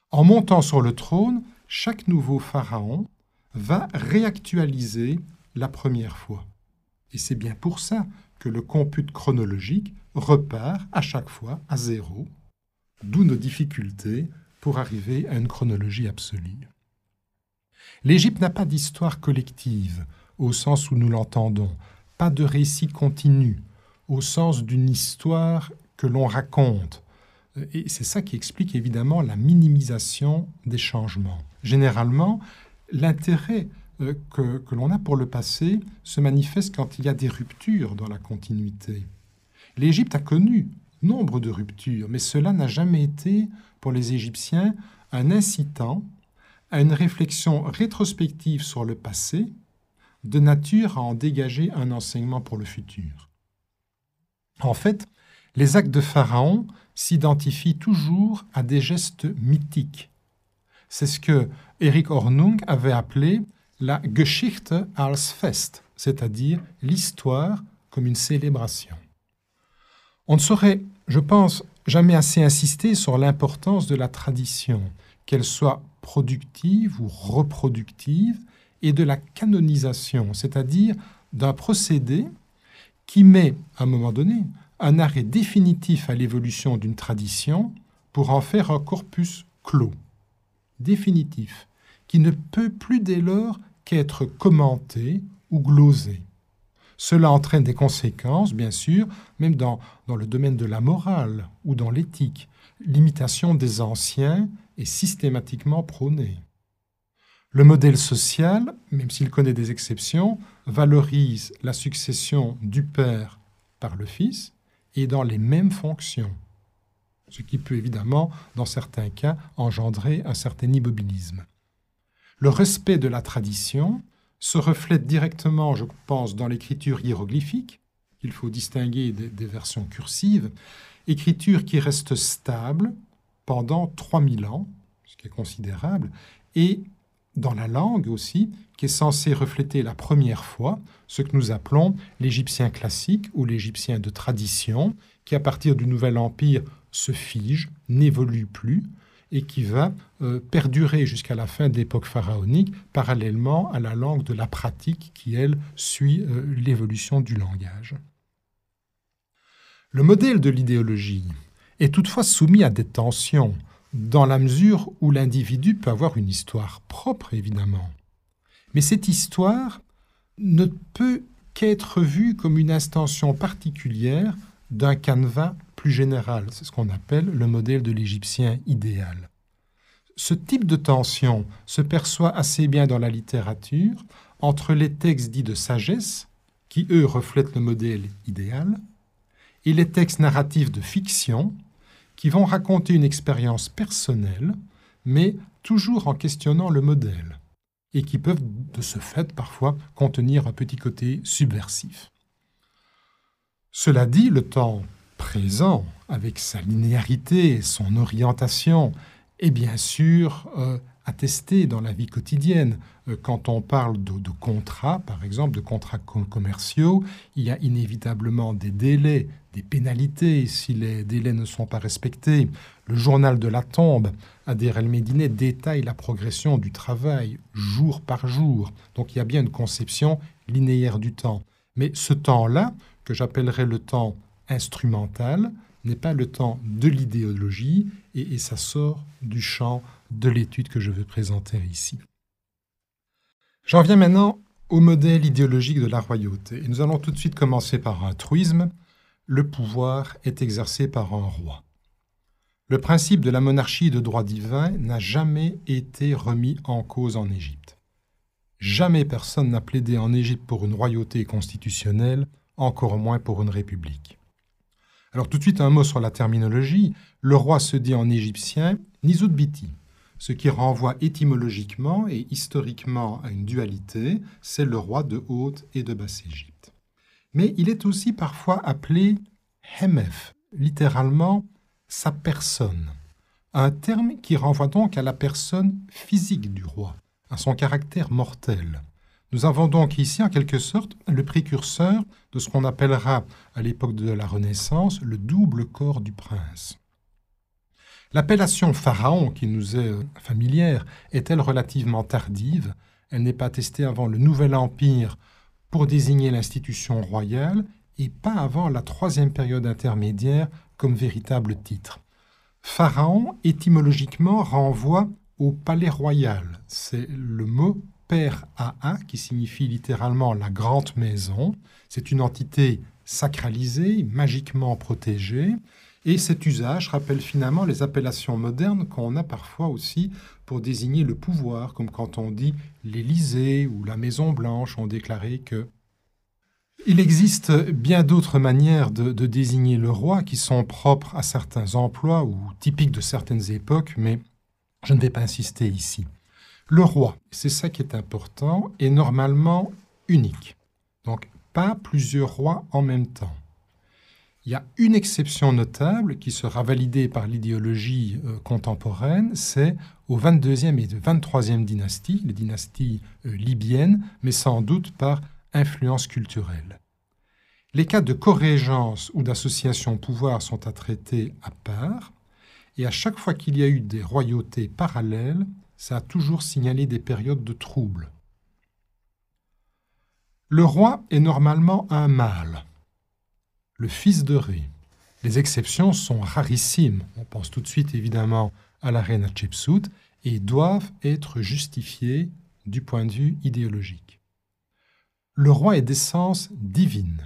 En montant sur le trône, chaque nouveau pharaon va réactualiser la première fois. Et c'est bien pour ça que le compute chronologique repart à chaque fois à zéro, d'où nos difficultés pour arriver à une chronologie absolue. L'Égypte n'a pas d'histoire collective, au sens où nous l'entendons, pas de récit continu, au sens d'une histoire que l'on raconte. Et c'est ça qui explique évidemment la minimisation des changements. Généralement, l'intérêt euh, que, que l'on a pour le passé se manifeste quand il y a des ruptures dans la continuité. L'Égypte a connu nombre de ruptures, mais cela n'a jamais été, pour les Égyptiens, un incitant à une réflexion rétrospective sur le passé, de nature à en dégager un enseignement pour le futur. En fait, les actes de Pharaon s'identifient toujours à des gestes mythiques. C'est ce que Eric Hornung avait appelé la Geschichte als Fest, c'est-à-dire l'histoire comme une célébration. On ne saurait, je pense, jamais assez insister sur l'importance de la tradition, qu'elle soit productive ou reproductive, et de la canonisation, c'est-à-dire d'un procédé qui met, à un moment donné, un arrêt définitif à l'évolution d'une tradition pour en faire un corpus clos, définitif, qui ne peut plus dès lors qu'être commenté ou glosé. Cela entraîne des conséquences, bien sûr, même dans, dans le domaine de la morale ou dans l'éthique. L'imitation des anciens est systématiquement prônée. Le modèle social, même s'il connaît des exceptions, valorise la succession du père par le fils et dans les mêmes fonctions, ce qui peut évidemment, dans certains cas, engendrer un certain immobilisme. Le respect de la tradition se reflète directement, je pense, dans l'écriture hiéroglyphique, qu'il faut distinguer des, versions cursives, écriture qui reste stable pendant 3000 ans, ce qui est considérable, et dans la langue aussi, qui est censée refléter la première fois ce que nous appelons l'égyptien classique ou l'égyptien de tradition, qui à partir du Nouvel Empire se fige, n'évolue plus, et qui va euh, perdurer jusqu'à la fin de l'époque pharaonique, parallèlement à la langue de la pratique qui, elle, suit euh, l'évolution du langage. Le modèle de l'idéologie est toutefois soumis à des tensions, dans la mesure où l'individu peut avoir une histoire propre, évidemment. Mais cette histoire ne peut qu'être vue comme une extension particulière d'un canevas plus général. C'est ce qu'on appelle le modèle de l'Égyptien idéal. Ce type de tension se perçoit assez bien dans la littérature entre les textes dits de sagesse, qui eux reflètent le modèle idéal, et les textes narratifs de fiction, qui vont raconter une expérience personnelle, mais toujours en questionnant le modèle, et qui peuvent de ce fait parfois contenir un petit côté subversif. Cela dit, le temps présent, avec sa linéarité, son orientation, est bien sûr euh, attesté dans la vie quotidienne. Euh, quand on parle de, contrats, par exemple, de contrats commerciaux, il y a inévitablement des délais, des pénalités si les délais ne sont pas respectés. Le journal de la tombe, Ader El-Médinet, détaille la progression du travail jour par jour. Donc il y a bien une conception linéaire du temps. Mais ce temps-là, que j'appellerais le temps instrumental, n'est pas le temps de l'idéologie et, et ça sort du champ de l'étude que je veux présenter ici. J'en viens maintenant au modèle idéologique de la royauté. Et nous allons tout de suite commencer par un truisme. Le pouvoir est exercé par un roi. Le principe de la monarchie de droit divin n'a jamais été remis en cause en Égypte. Jamais personne n'a plaidé en Égypte pour une royauté constitutionnelle, encore moins pour une république. Alors tout de suite un mot sur la terminologie. Le roi se dit en égyptien Nizudbiti, ce qui renvoie étymologiquement et historiquement à une dualité, c'est le roi de Haute et de Basse-Égypte. Mais il est aussi parfois appelé Hemef, littéralement sa personne, un terme qui renvoie donc à la personne physique du roi, à son caractère mortel. Nous avons donc ici en quelque sorte le précurseur de ce qu'on appellera à l'époque de la Renaissance le double corps du prince. L'appellation pharaon qui nous est familière est-elle relativement tardive? Elle n'est pas attestée avant le Nouvel Empire pour désigner l'institution royale et pas avant la troisième période intermédiaire comme véritable titre. Pharaon, étymologiquement, renvoie au palais royal. C'est le mot Père Aa qui signifie littéralement la grande maison. C'est une entité sacralisée, magiquement protégée. Et cet usage rappelle finalement les appellations modernes qu'on a parfois aussi pour désigner le pouvoir, comme quand on dit l'Élysée ou la Maison Blanche ont déclaré que il existe bien d'autres manières de, désigner le roi qui sont propres à certains emplois ou typiques de certaines époques, mais je ne vais pas insister ici. Le roi, c'est ça qui est important, est normalement unique. Donc pas plusieurs rois en même temps. Il y a une exception notable qui sera validée par l'idéologie euh, contemporaine, c'est au 22e et 23e dynastie, les dynasties euh, libyennes, mais sans doute par influence culturelle. Les cas de corrégence ou d'association au pouvoir sont à traiter à part, et à chaque fois qu'il y a eu des royautés parallèles, ça a toujours signalé des périodes de troubles. Le roi est normalement un mâle, le fils de Ré. Les exceptions sont rarissimes. On pense tout de suite évidemment à la reine Hatshepsut et doivent être justifiées du point de vue idéologique le roi est d'essence divine.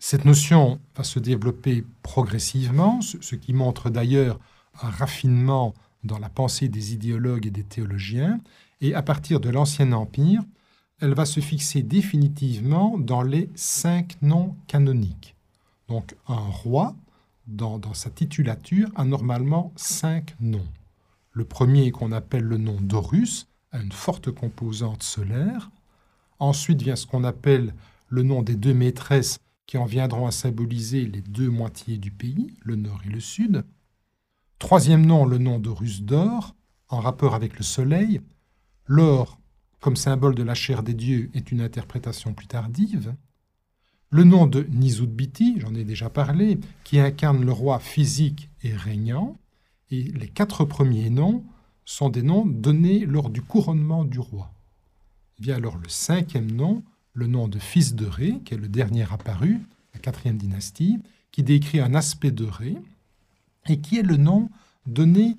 Cette notion va se développer progressivement, ce qui montre d'ailleurs un raffinement dans la pensée des idéologues et des théologiens, et à partir de l'Ancien Empire, elle va se fixer définitivement dans les cinq noms canoniques. Donc un roi, dans, sa titulature, a normalement cinq noms. Le premier qu'on appelle le nom d'Horus a une forte composante solaire, Ensuite vient ce qu'on appelle le nom des deux maîtresses qui en viendront à symboliser les deux moitiés du pays, le nord et le sud. Troisième nom, le nom d'Horus d'or, en rapport avec le soleil. L'or, comme symbole de la chair des dieux, est une interprétation plus tardive. Le nom de Nizudbiti, j'en ai déjà parlé, qui incarne le roi physique et régnant. Et les quatre premiers noms sont des noms donnés lors du couronnement du roi vient alors le cinquième nom, le nom de fils de Ré, qui est le dernier apparu, la quatrième dynastie, qui décrit un aspect de Ré, et qui est le nom donné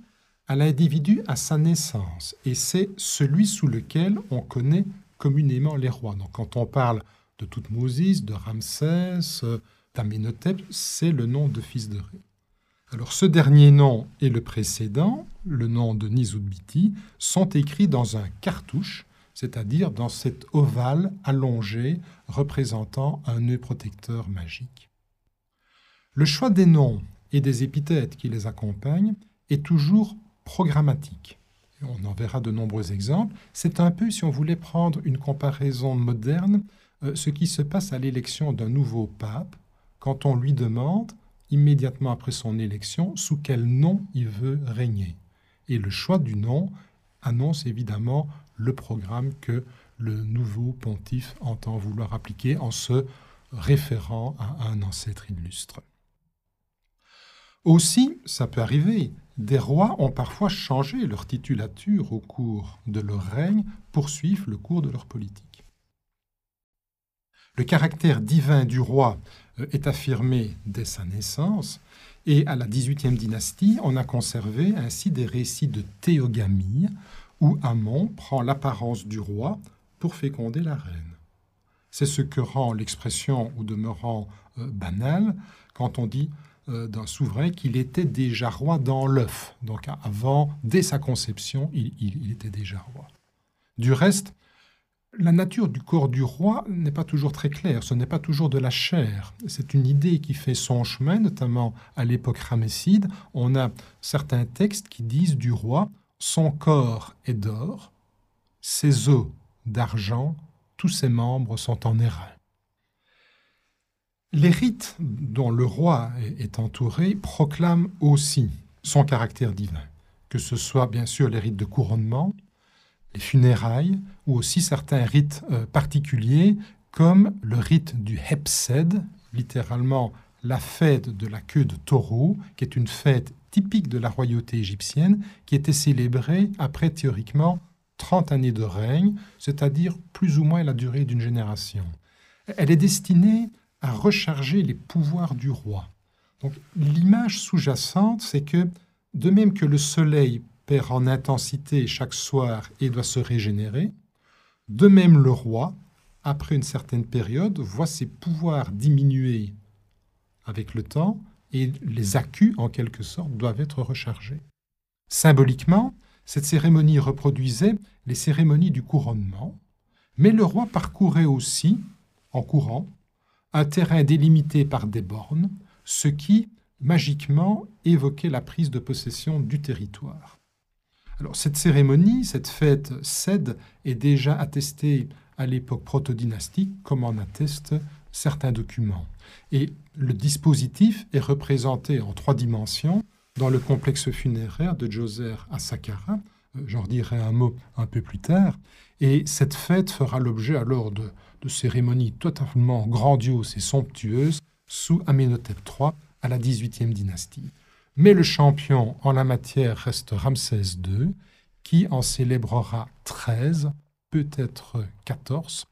à l'individu à sa naissance. Et c'est celui sous lequel on connaît communément les rois. Donc quand on parle de Toutmoses, de Ramsès, d'Amenhotep, c'est le nom de fils de Ré. Alors ce dernier nom et le précédent, le nom de Nizudbiti, sont écrits dans un cartouche c'est-à-dire dans cet ovale allongé représentant un nœud protecteur magique. Le choix des noms et des épithètes qui les accompagnent est toujours programmatique. on en verra de nombreux exemples. C'est un peu, si on voulait prendre une comparaison moderne, euh, ce qui se passe à l'élection d'un nouveau pape quand on lui demande, immédiatement après son élection, sous quel nom il veut régner. Et le choix du nom annonce évidemment le programme que le nouveau pontife entend vouloir appliquer en se référant à un ancêtre illustre. Aussi, ça peut arriver, des rois ont parfois changé leur titulature au cours de leur règne pour suivre le cours de leur politique. Le caractère divin du roi euh, est affirmé dès sa naissance, et à la XVIIIe dynastie, on a conservé ainsi des récits de théogamie où Amon prend l'apparence du roi pour féconder la reine. C'est ce que rend l'expression ou demeurant euh, banale quand on dit euh, d'un souverain qu'il était déjà roi dans l'œuf. Donc avant, dès sa conception, il, était déjà roi. Du reste, la nature du corps du roi n'est pas toujours très claire, ce n'est pas toujours de la chair. C'est une idée qui fait son chemin, notamment à l'époque ramesside. On a certains textes qui disent du roi son corps est d'or, ses os d'argent, tous ses membres sont en airain. Les rites dont le roi est entouré proclament aussi son caractère divin, que ce soit bien sûr les rites de couronnement, les funérailles, ou aussi certains rites euh, particuliers comme le rite du Hepsed, littéralement la fête de la queue de taureau, qui est une fête typique de la royauté égyptienne, qui était célébrée après théoriquement 30 années de règne, c'est-à-dire plus ou moins la durée d'une génération. Elle est destinée à recharger les pouvoirs du roi. Donc l'image sous-jacente, c'est que de même que le soleil perd en intensité chaque soir et doit se régénérer, de même le roi, après une certaine période, voit ses pouvoirs diminuer avec le temps et les accus, en quelque sorte, doivent être rechargés. Symboliquement, cette cérémonie reproduisait les cérémonies du couronnement, mais le roi parcourait aussi, en courant, un terrain délimité par des bornes, ce qui, magiquement, évoquait la prise de possession du territoire. Alors cette cérémonie, cette fête cède est déjà attestée à l'époque proto-dynastique, comme en attestent certains documents. Et le dispositif est représenté en trois dimensions dans le complexe funéraire de Djoser à Saqqara. Euh, j'en dirai un mot un peu plus tard. Et cette fête fera l'objet alors de, de cérémonies totalement grandioses et somptueuses sous Amenhotep III à la XVIIIe dynastie. Mais le champion en la matière reste Ramsès II, qui en célébrera 13, peut-être 14,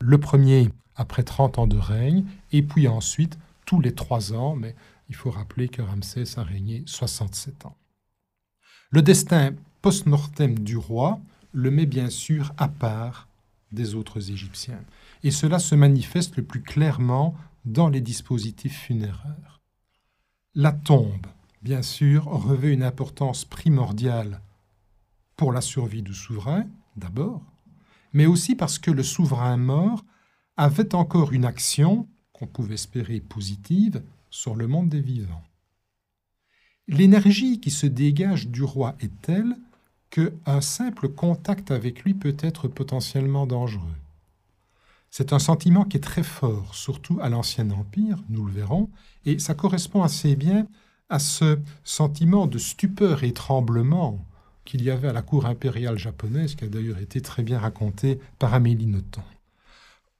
le premier après 30 ans de règne, et puis ensuite tous les trois ans, mais il faut rappeler que Ramsès a régné 67 ans. Le destin post-mortem du roi le met bien sûr à part des autres Égyptiens, et cela se manifeste le plus clairement dans les dispositifs funéraires. La tombe, bien sûr, revêt une importance primordiale pour la survie du souverain, d'abord, mais aussi parce que le souverain mort avait encore une action, qu'on pouvait espérer positive, sur le monde des vivants. L'énergie qui se dégage du roi est telle qu'un simple contact avec lui peut être potentiellement dangereux. C'est un sentiment qui est très fort, surtout à l'Ancien Empire, nous le verrons, et ça correspond assez bien à ce sentiment de stupeur et tremblement qu'il y avait à la cour impériale japonaise, qui a d'ailleurs été très bien raconté par Amélie Nothomb.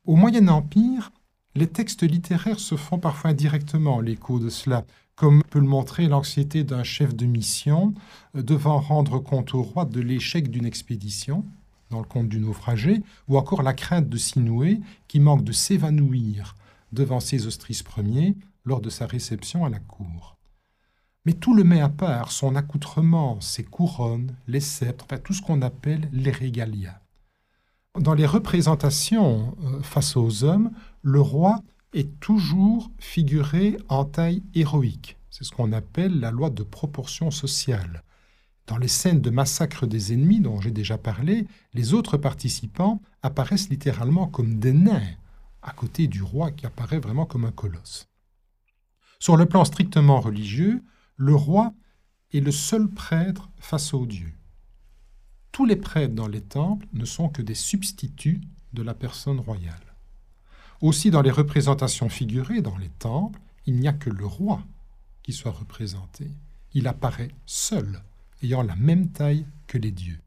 Au Moyen Empire, les textes littéraires se font parfois indirectement l'écho de cela, comme peut le montrer l'anxiété d'un chef de mission euh, devant rendre compte au roi de l'échec d'une expédition, dans le conte du naufragé, ou encore la crainte de Sinoué qui manque de s'évanouir devant ses ostrices premiers lors de sa réception à la cour. Mais tout le met à part, son accoutrement, ses couronnes, les sceptres, enfin tout ce qu'on appelle les régalias. Dans les représentations euh, face aux hommes, le roi est toujours figuré en taille héroïque. C'est ce qu'on appelle la loi de proportion sociale. Dans les scènes de massacre des ennemis dont j'ai déjà parlé, les autres participants apparaissent littéralement comme des nains, à côté du roi qui apparaît vraiment comme un colosse. Sur le plan strictement religieux, le roi est le seul prêtre face aux dieux. Tous les prêtres dans les temples ne sont que des substituts de la personne royale. Aussi, dans les représentations figurées dans les temples, il n'y a que le roi qui soit représenté. Il apparaît seul, ayant la même taille que les dieux.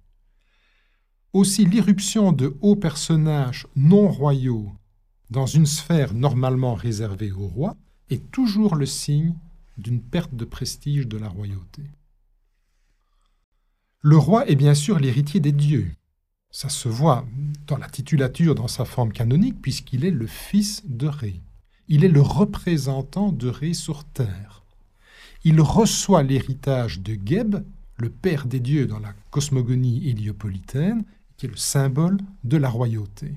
Aussi, l'irruption de hauts personnages non royaux dans une sphère normalement réservée au roi est toujours le signe d'une perte de prestige de la royauté. Le roi est bien sûr l'héritier des dieux. Ça se voit dans la titulature dans sa forme canonique puisqu'il est le fils de Ré. Il est le représentant de Ré sur terre. Il reçoit l'héritage de Geb, le père des dieux dans la cosmogonie héliopolitaine, qui est le symbole de la royauté.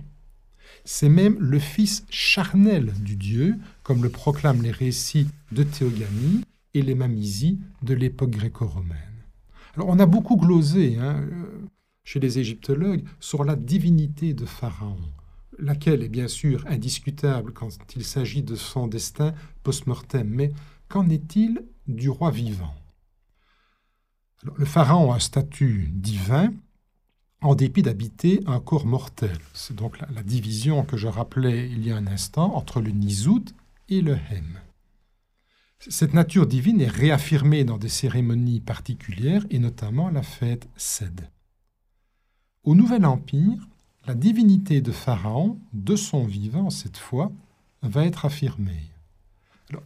C'est même le fils charnel du dieu, comme le proclament les récits de Théogamie et les Mamisie de l'époque gréco-romaine. Alors on a beaucoup glosé hein, euh, chez les égyptologues sur la divinité de Pharaon, laquelle est bien sûr indiscutable quand il s'agit de son destin post-mortem, mais qu'en est-il du roi vivant? Le Pharaon a un statut divin, en dépit d'habiter un corps mortel. C'est donc la, division que je rappelais il y a un instant entre le Nizout et le Hem. Cette nature divine est réaffirmée dans des cérémonies particulières et notamment la fête Sed. Au Nouvel Empire, la divinité de Pharaon, de son vivant cette fois, va être affirmée.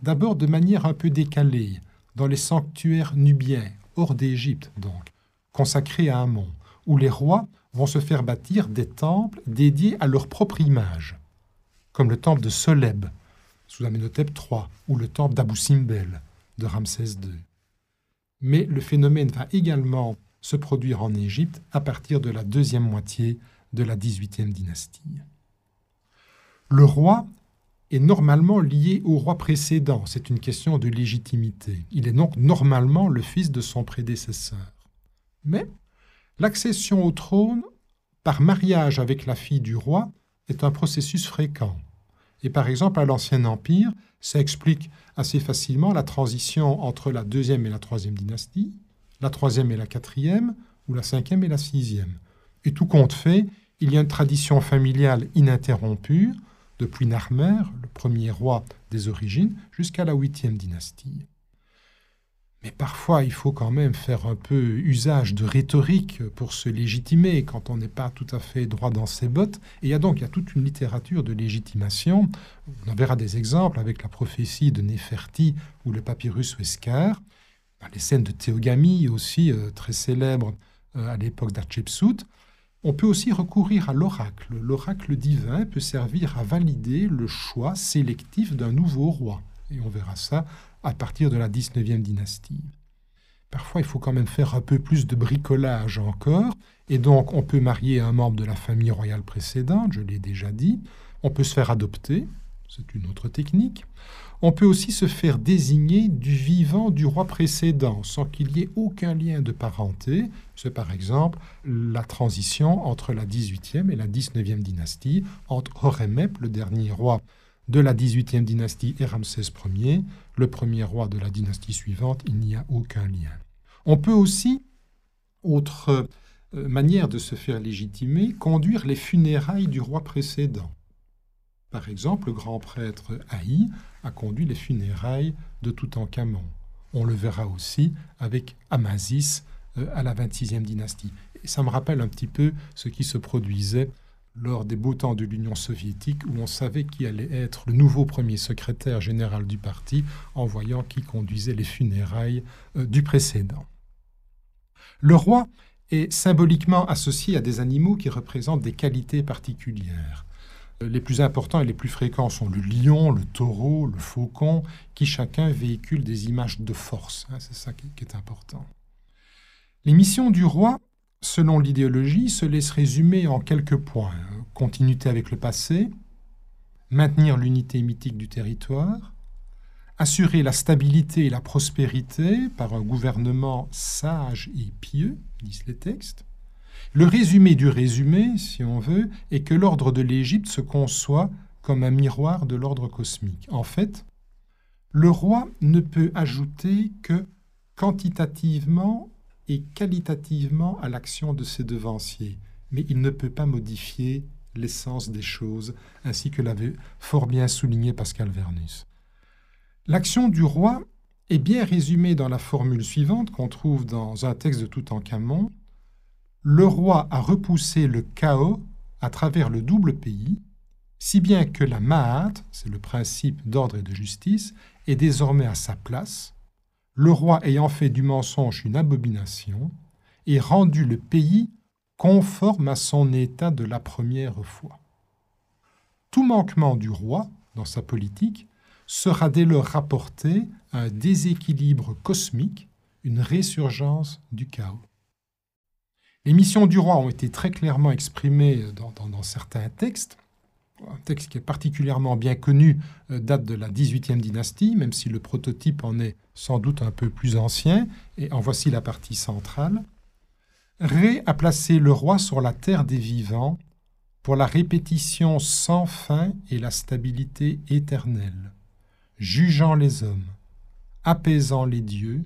D'abord de manière un peu décalée, dans les sanctuaires nubiens, hors d'Égypte donc, consacrés à Amon où les rois vont se faire bâtir des temples dédiés à leur propre image, comme le temple de Soleb, sous Amenhotep III, ou le temple d'Abu Simbel, de Ramsès II. Mais le phénomène va également se produire en Égypte à partir de la deuxième moitié de la XVIIIe dynastie. Le roi est normalement lié au roi précédent. C'est une question de légitimité. Il est donc normalement le fils de son prédécesseur. Mais l'accession au trône par mariage avec la fille du roi est un processus fréquent. Et par exemple, à l'Ancien Empire, ça explique assez facilement la transition entre la deuxième et la troisième dynastie, la troisième et la quatrième, ou la cinquième et la sixième. Et tout compte fait, il y a une tradition familiale ininterrompue depuis Narmer, le premier roi des origines, jusqu'à la huitième dynastie. Mais parfois, il faut quand même faire un peu usage de rhétorique pour se légitimer quand on n'est pas tout à fait droit dans ses bottes. Et il y a donc il y a toute une littérature de légitimation. On en verra des exemples avec la prophétie de Néferti ou le papyrus Wescar. Les scènes de théogamie aussi euh, très célèbres euh, à l'époque d'Hatshepsut. On peut aussi recourir à l'oracle. L'oracle divin peut servir à valider le choix sélectif d'un nouveau roi. Et on verra ça à partir de la 19e dynastie. Parfois, il faut quand même faire un peu plus de bricolage encore, et donc on peut marier un membre de la famille royale précédente, je l'ai déjà dit, on peut se faire adopter, c'est une autre technique, on peut aussi se faire désigner du vivant du roi précédent sans qu'il y ait aucun lien de parenté. C'est par exemple la transition entre la 18e et la 19e dynastie, entre Horemheb, le dernier roi de la 18e dynastie, et Ramsès Ier, le premier roi de la dynastie suivante. Il n'y a aucun lien. On peut aussi, autre euh, manière de se faire légitimer, conduire les funérailles du roi précédent. Par exemple, le grand prêtre Haï a conduit les funérailles de Toutankhamon. On le verra aussi avec Amasis euh, à la 26e dynastie. Et ça me rappelle un petit peu ce qui se produisait lors des beaux temps de l'Union soviétique où on savait qui allait être le nouveau premier secrétaire général du parti en voyant qui conduisait les funérailles euh, du précédent. Le roi est symboliquement associé à des animaux qui représentent des qualités particulières. Les plus importants et les plus fréquents sont le lion, le taureau, le faucon, qui chacun véhicule des images de force. Hein, c'est ça qui est important. Les missions du roi, selon l'idéologie, se laissent résumer en quelques points. Continuité avec le passé, maintenir l'unité mythique du territoire, assurer la stabilité et la prospérité par un gouvernement sage et pieux, disent les textes, le résumé du résumé, si on veut, est que l'ordre de l'Égypte se conçoit comme un miroir de l'ordre cosmique. En fait, le roi ne peut ajouter que quantitativement et qualitativement à l'action de ses devanciers, mais il ne peut pas modifier l'essence des choses, ainsi que l'avait fort bien souligné Pascal Vernus. L'action du roi est bien résumée dans la formule suivante qu'on trouve dans un texte de Toutankhamon le roi a repoussé le chaos à travers le double pays, si bien que la Mahat, c'est le principe d'ordre et de justice, est désormais à sa place, le roi ayant fait du mensonge une abomination, et rendu le pays conforme à son état de la première fois. Tout manquement du roi dans sa politique sera dès lors rapporté à un déséquilibre cosmique, une résurgence du chaos. Les missions du roi ont été très clairement exprimées dans, certains textes. Un texte qui est particulièrement bien connu euh, date de la 18e dynastie, même si le prototype en est sans doute un peu plus ancien, et en voici la partie centrale. Ré a placé le roi sur la terre des vivants pour la répétition sans fin et la stabilité éternelle, jugeant les hommes, apaisant les dieux,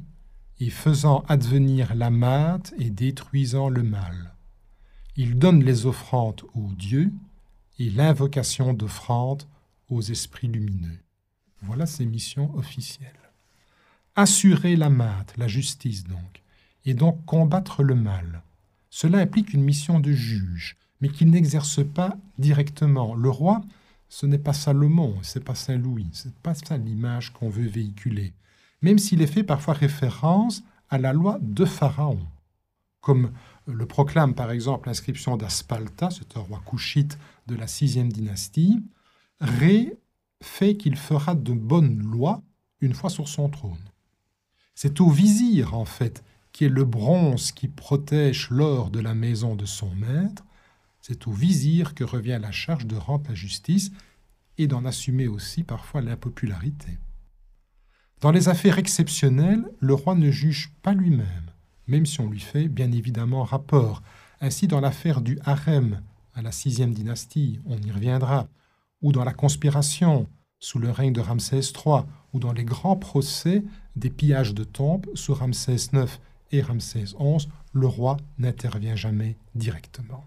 et faisant advenir la mate et détruisant le mal. Il donne les offrandes aux dieux et l'invocation d'offrandes aux esprits lumineux. Voilà ses missions officielles. Assurer la mate, la justice donc, et donc combattre le mal. Cela implique une mission de juge, mais qu'il n'exerce pas directement. Le roi, ce n'est pas Salomon, c'est pas Saint Louis, c'est pas ça l'image qu'on veut véhiculer même s'il est fait parfois référence à la loi de Pharaon, comme le proclame par exemple l'inscription d'Aspalta, c'est un roi couchite de la sixième dynastie, Ré fait qu'il fera de bonnes lois une fois sur son trône. C'est au vizir, en fait, qui est le bronze qui protège l'or de la maison de son maître, c'est au vizir que revient la charge de rendre la justice et d'en assumer aussi parfois l'impopularité. Dans les affaires exceptionnelles, le roi ne juge pas lui-même, même si on lui fait bien évidemment rapport. Ainsi, dans l'affaire du harem à la sixième dynastie, on y reviendra, ou dans la conspiration sous le règne de Ramsès III, ou dans les grands procès des pillages de tombes sous Ramsès IX et Ramsès XI, le roi n'intervient jamais directement.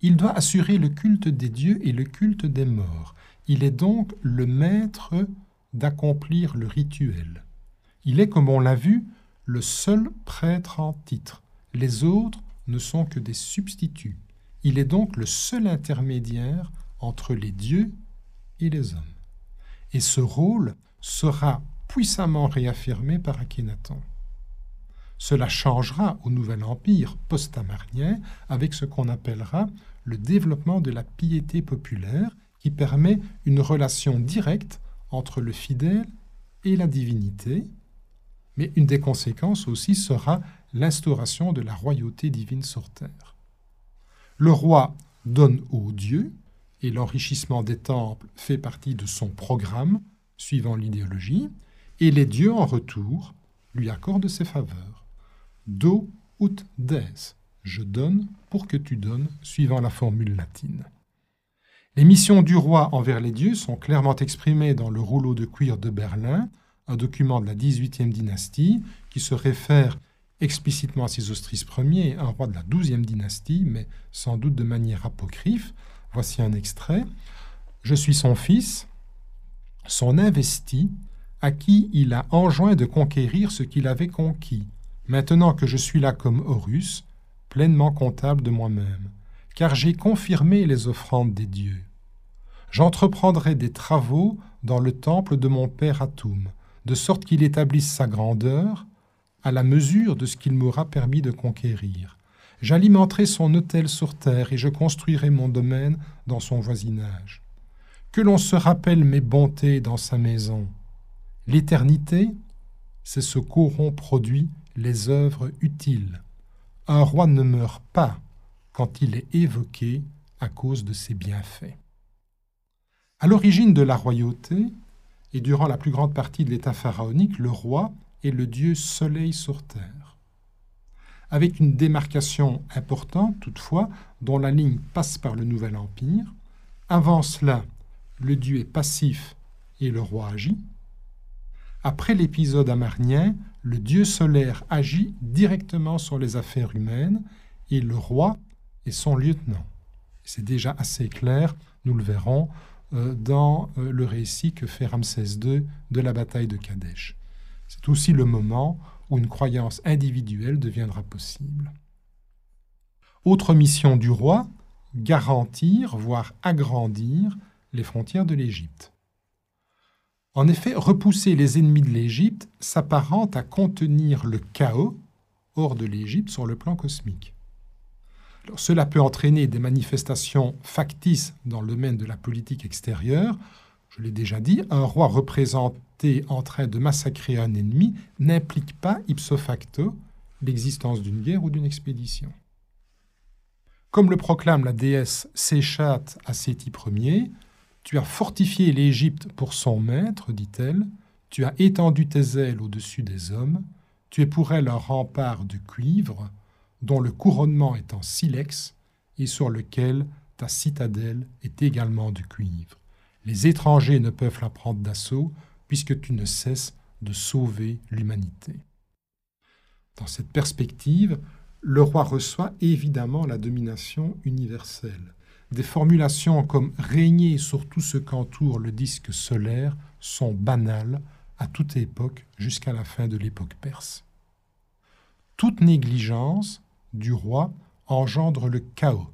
Il doit assurer le culte des dieux et le culte des morts. Il est donc le maître d'accomplir le rituel. Il est, comme on l'a vu, le seul prêtre en titre. Les autres ne sont que des substituts. Il est donc le seul intermédiaire entre les dieux et les hommes. Et ce rôle sera puissamment réaffirmé par Akhenaton. Cela changera au Nouvel Empire post-amarnien avec ce qu'on appellera le développement de la piété populaire qui permet une relation directe entre le fidèle et la divinité, mais une des conséquences aussi sera l'instauration de la royauté divine sur terre. Le roi donne aux dieux, et l'enrichissement des temples fait partie de son programme, suivant l'idéologie, et les dieux en retour lui accordent ses faveurs. Do ut des, je donne pour que tu donnes, suivant la formule latine. Les missions du roi envers les dieux sont clairement exprimées dans le rouleau de cuir de Berlin, un document de la XVIIIe dynastie qui se réfère explicitement à Sésostris Ier, un roi de la XIIe dynastie, mais sans doute de manière apocryphe. Voici un extrait. Je suis son fils, son investi, à qui il a enjoint de conquérir ce qu'il avait conquis. Maintenant que je suis là comme Horus, pleinement comptable de moi-même car j'ai confirmé les offrandes des dieux. J'entreprendrai des travaux dans le temple de mon père Atum, de sorte qu'il établisse sa grandeur à la mesure de ce qu'il m'aura permis de conquérir. J'alimenterai son hôtel sur terre et je construirai mon domaine dans son voisinage. Que l'on se rappelle mes bontés dans sa maison. L'éternité, c'est ce qu'auront produit les œuvres utiles. Un roi ne meurt pas, quand il est évoqué à cause de ses bienfaits. À l'origine de la royauté, et durant la plus grande partie de l'État pharaonique, le roi est le dieu soleil sur terre. Avec une démarcation importante toutefois, dont la ligne passe par le Nouvel Empire, avant cela, le dieu est passif et le roi agit. Après l'épisode amarnien, le dieu solaire agit directement sur les affaires humaines et le roi et son lieutenant. C'est déjà assez clair, nous le verrons, euh, dans euh, le récit que fait Ramsès II de la bataille de Kadesh. C'est aussi le moment où une croyance individuelle deviendra possible. Autre mission du roi, garantir, voire agrandir les frontières de l'Égypte. En effet, repousser les ennemis de l'Égypte s'apparente à contenir le chaos hors de l'Égypte sur le plan cosmique cela peut entraîner des manifestations factices dans le domaine de la politique extérieure. Je l'ai déjà dit, un roi représenté en train de massacrer un ennemi n'implique pas ipso facto l'existence d'une guerre ou d'une expédition. Comme le proclame la déesse Séchat à Séti Ier, tu as fortifié l'Égypte pour son maître, dit-elle, tu as étendu tes ailes au-dessus des hommes, tu es pour elle un rempart de cuivre, dont le couronnement est en silex et sur lequel ta citadelle est également de cuivre. Les étrangers ne peuvent la prendre d'assaut puisque tu ne cesses de sauver l'humanité. Dans cette perspective, le roi reçoit évidemment la domination universelle. Des formulations comme régner sur tout ce qu'entoure le disque solaire sont banales à toute époque jusqu'à la fin de l'époque perse. Toute négligence du roi engendre le chaos,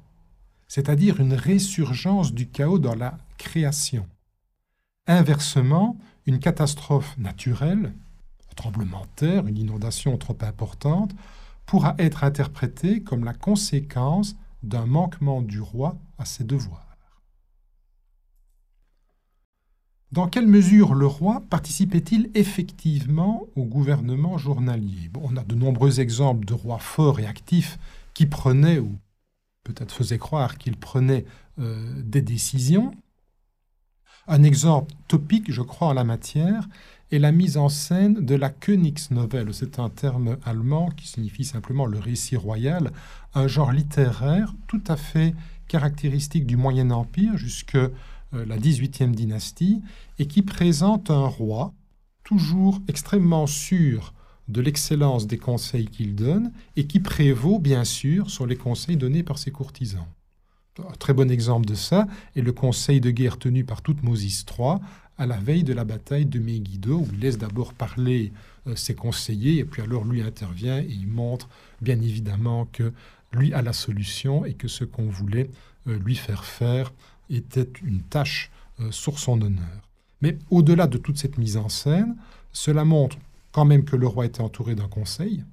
c'est-à-dire une résurgence du chaos dans la création. Inversement, une catastrophe naturelle, un tremblement de terre, une inondation trop importante, pourra être interprété comme la conséquence d'un manquement du roi à ses devoirs. Dans quelle mesure le roi participait-il effectivement au gouvernement journalier? On a de nombreux exemples de rois forts et actifs qui prenaient, ou peut-être faisaient croire qu'ils prenaient euh, des décisions. Un exemple topique, je crois, en la matière, est la mise en scène de la Königsnovelle. C'est un terme allemand qui signifie simplement le récit royal, un genre littéraire tout à fait caractéristique du Moyen Empire jusque euh, la 18e dynastie, et qui présente un roi toujours extrêmement sûr de l'excellence des conseils qu'il donne, et qui prévaut bien sûr sur les conseils donnés par ses courtisans. Un très bon exemple de ça est le conseil de guerre tenu par Toutmosis III à la veille de la bataille de Megiddo, où il laisse d'abord parler euh, ses conseillers, et puis alors lui intervient et il montre bien évidemment que lui a la solution et que ce qu'on voulait euh, lui faire faire était une tâche euh, sur son honneur. Mais au-delà de toute cette mise en scène, cela montre quand même que le roi était entouré d'un conseil.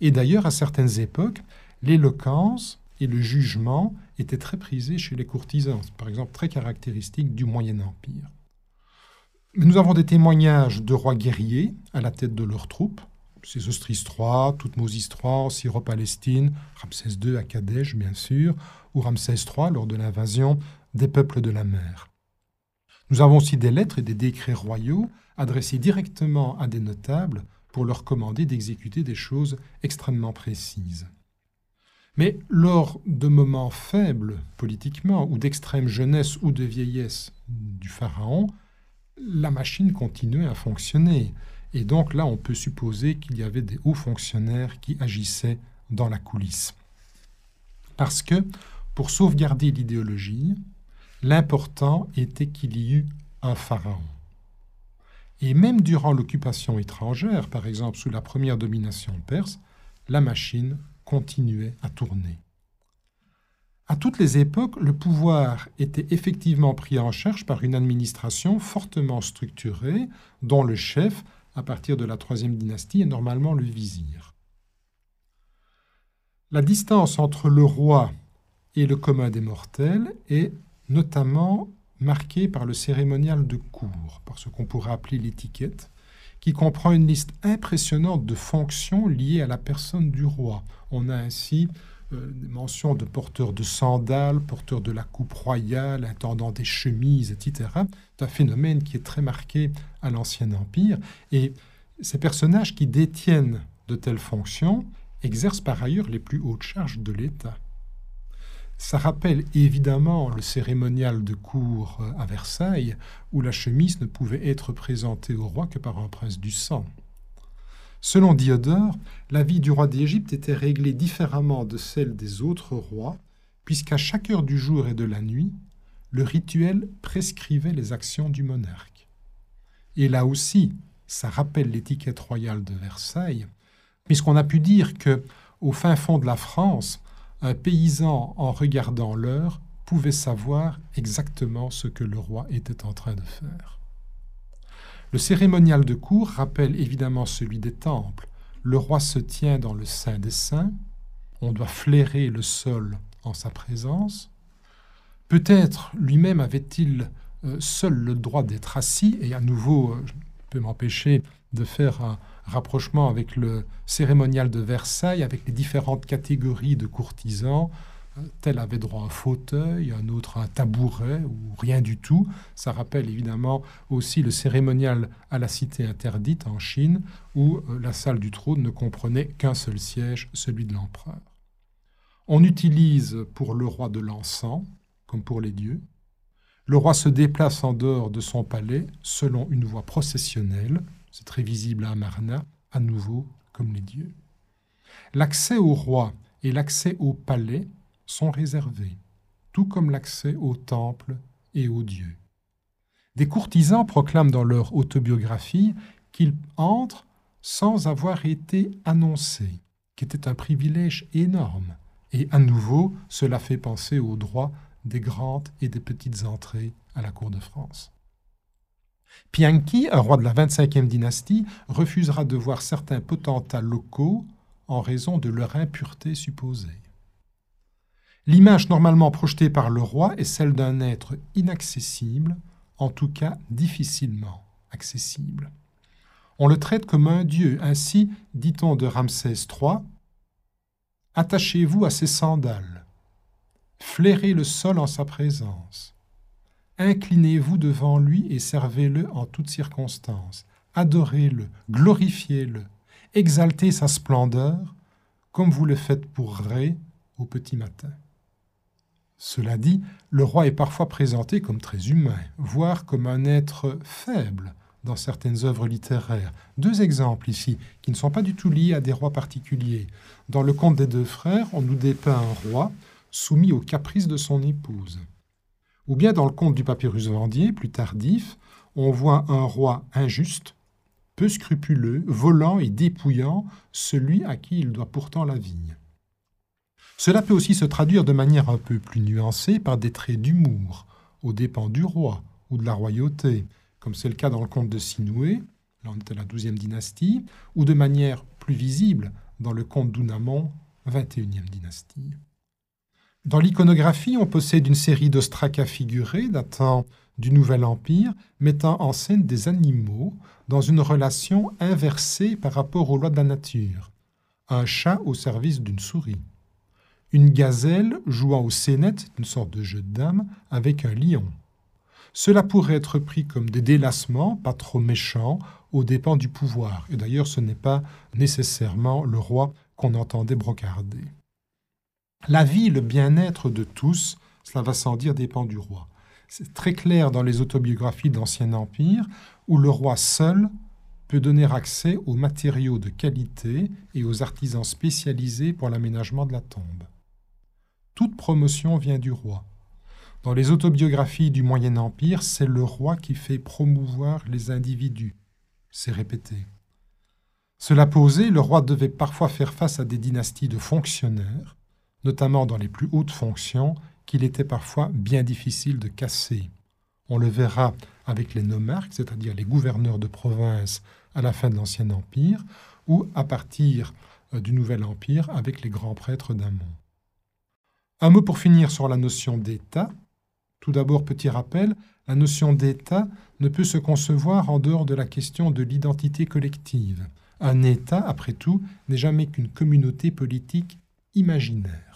Et d'ailleurs, à certaines époques, l'éloquence et le jugement étaient très prisés chez les courtisans, par exemple très caractéristique du Moyen Empire. Nous avons des témoignages de rois guerriers à la tête de leurs troupes, c'est Ostris III, Toutmosis III, Syro-Palestine, Ramsès II à Kadesh, bien sûr, ou Ramsès III lors de l'invasion des peuples de la mer. Nous avons aussi des lettres et des décrets royaux adressés directement à des notables pour leur commander d'exécuter des choses extrêmement précises. Mais lors de moments faibles politiquement, ou d'extrême jeunesse ou de vieillesse du pharaon, la machine continuait à fonctionner. Et donc là, on peut supposer qu'il y avait des hauts fonctionnaires qui agissaient dans la coulisse. Parce que, pour sauvegarder l'idéologie, L'important était qu'il y eût un pharaon. Et même durant l'occupation étrangère, par exemple sous la première domination perse, la machine continuait à tourner. À toutes les époques, le pouvoir était effectivement pris en charge par une administration fortement structurée, dont le chef, à partir de la troisième dynastie, est normalement le vizir. La distance entre le roi et le commun des mortels est notamment marqué par le cérémonial de cour, par ce qu'on pourrait appeler l'étiquette, qui comprend une liste impressionnante de fonctions liées à la personne du roi. On a ainsi euh, des mentions de porteurs de sandales, porteurs de la coupe royale, intendant des chemises, etc. C'est un phénomène qui est très marqué à l'Ancien Empire. Et ces personnages qui détiennent de telles fonctions exercent par ailleurs les plus hautes charges de l'État. Ça rappelle évidemment le cérémonial de cour à Versailles, où la chemise ne pouvait être présentée au roi que par un prince du sang. Selon Diodore, la vie du roi d'Égypte était réglée différemment de celle des autres rois, puisqu'à chaque heure du jour et de la nuit, le rituel prescrivait les actions du monarque. Et là aussi, ça rappelle l'étiquette royale de Versailles, puisqu'on a pu dire que, au fin fond de la France, un paysan, en regardant l'heure, pouvait savoir exactement ce que le roi était en train de faire. Le cérémonial de cour rappelle évidemment celui des temples. Le roi se tient dans le Saint des Saints, on doit flairer le sol en sa présence. Peut-être lui-même avait-il euh, seul le droit d'être assis, et à nouveau, euh, je peux m'empêcher de faire un, rapprochement avec le cérémonial de Versailles, avec les différentes catégories de courtisans. Tel avait droit à un fauteuil, un autre à un tabouret ou rien du tout. Ça rappelle évidemment aussi le cérémonial à la cité interdite en Chine, où euh, la salle du trône ne comprenait qu'un seul siège, celui de l'empereur. On utilise pour le roi de l'encens, comme pour les dieux. Le roi se déplace en dehors de son palais selon une voie processionnelle, c'est très visible à Amarna, à nouveau comme les dieux. L'accès au roi et l'accès au palais sont réservés, tout comme l'accès au temple et aux dieux. Des courtisans proclament dans leur autobiographie qu'ils entrent sans avoir été annoncés, qui était un privilège énorme. Et à nouveau, cela fait penser au droit des grandes et des petites entrées à la cour de France. Pianki, un roi de la 25e dynastie, refusera de voir certains potentats locaux en raison de leur impureté supposée. L'image normalement projetée par le roi est celle d'un être inaccessible, en tout cas difficilement accessible. On le traite comme un dieu, ainsi dit-on de Ramsès III, Attachez-vous à ses sandales, flairez le sol en sa présence, inclinez-vous devant lui et servez-le en toutes circonstances, adorez-le, glorifiez-le, exaltez sa splendeur, comme vous le faites pour Ré au petit matin. Cela dit, le roi est parfois présenté comme très humain, voire comme un être faible dans certaines œuvres littéraires. Deux exemples ici, qui ne sont pas du tout liés à des rois particuliers. Dans le conte des deux frères, on nous dépeint un roi soumis aux caprices de son épouse. Ou bien dans le conte du papyrus vendier, plus tardif, on voit un roi injuste, peu scrupuleux, volant et dépouillant celui à qui il doit pourtant la vigne. Cela peut aussi se traduire de manière un peu plus nuancée par des traits d'humour, aux dépens du roi ou de la royauté, comme c'est le cas dans le conte de Sinoué, là la XIIe dynastie, ou de manière plus visible dans le conte d'Ounamon, XXIe dynastie. Dans l'iconographie, on possède une série d'ostracas figurés datant du Nouvel Empire, mettant en scène des animaux dans une relation inversée par rapport aux lois de la nature. Un chat au service d'une souris une gazelle jouant au sénète, une sorte de jeu de dames, avec un lion. Cela pourrait être pris comme des délassements, pas trop méchants, aux dépens du pouvoir. Et d'ailleurs, ce n'est pas nécessairement le roi qu'on entendait brocarder. La vie, le bien-être de tous, cela va sans dire, dépend du roi. C'est très clair dans les autobiographies d'Ancien Empire, où le roi seul peut donner accès aux matériaux de qualité et aux artisans spécialisés pour l'aménagement de la tombe toute promotion vient du roi. Dans les autobiographies du Moyen Empire, c'est le roi qui fait promouvoir les individus. C'est répété. Cela posé, le roi devait parfois faire face à des dynasties de fonctionnaires, notamment dans les plus hautes fonctions, qu'il était parfois bien difficile de casser. On le verra avec les nomarques, c'est-à-dire les gouverneurs de province à la fin de l'Ancien Empire, ou à partir euh, du Nouvel Empire avec les grands prêtres d'Amon. Un mot pour finir sur la notion d'État. Tout d'abord, petit rappel, la notion d'État ne peut se concevoir en dehors de la question de l'identité collective. Un État, après tout, n'est jamais qu'une communauté politique imaginaire.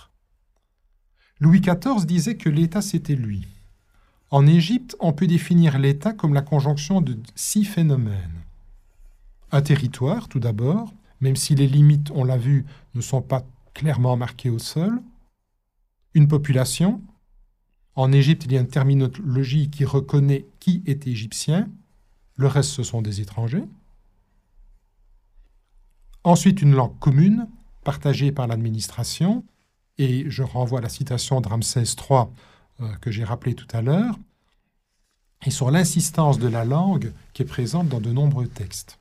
Louis XIV disait que l'État, c'était lui. En Égypte, on peut définir l'État comme la conjonction de six phénomènes. Un territoire, tout d'abord, même si les limites, on l'a vu, ne sont pas clairement marquées au sol une population. En Égypte, il y a une terminologie qui reconnaît qui est égyptien. Le reste, ce sont des étrangers. Ensuite, une langue commune, partagée par l'administration. Et je renvoie à la citation de Ramsès III euh, que j'ai rappelée tout à l'heure. Et sur l'insistance de la langue qui est présente dans de nombreux textes.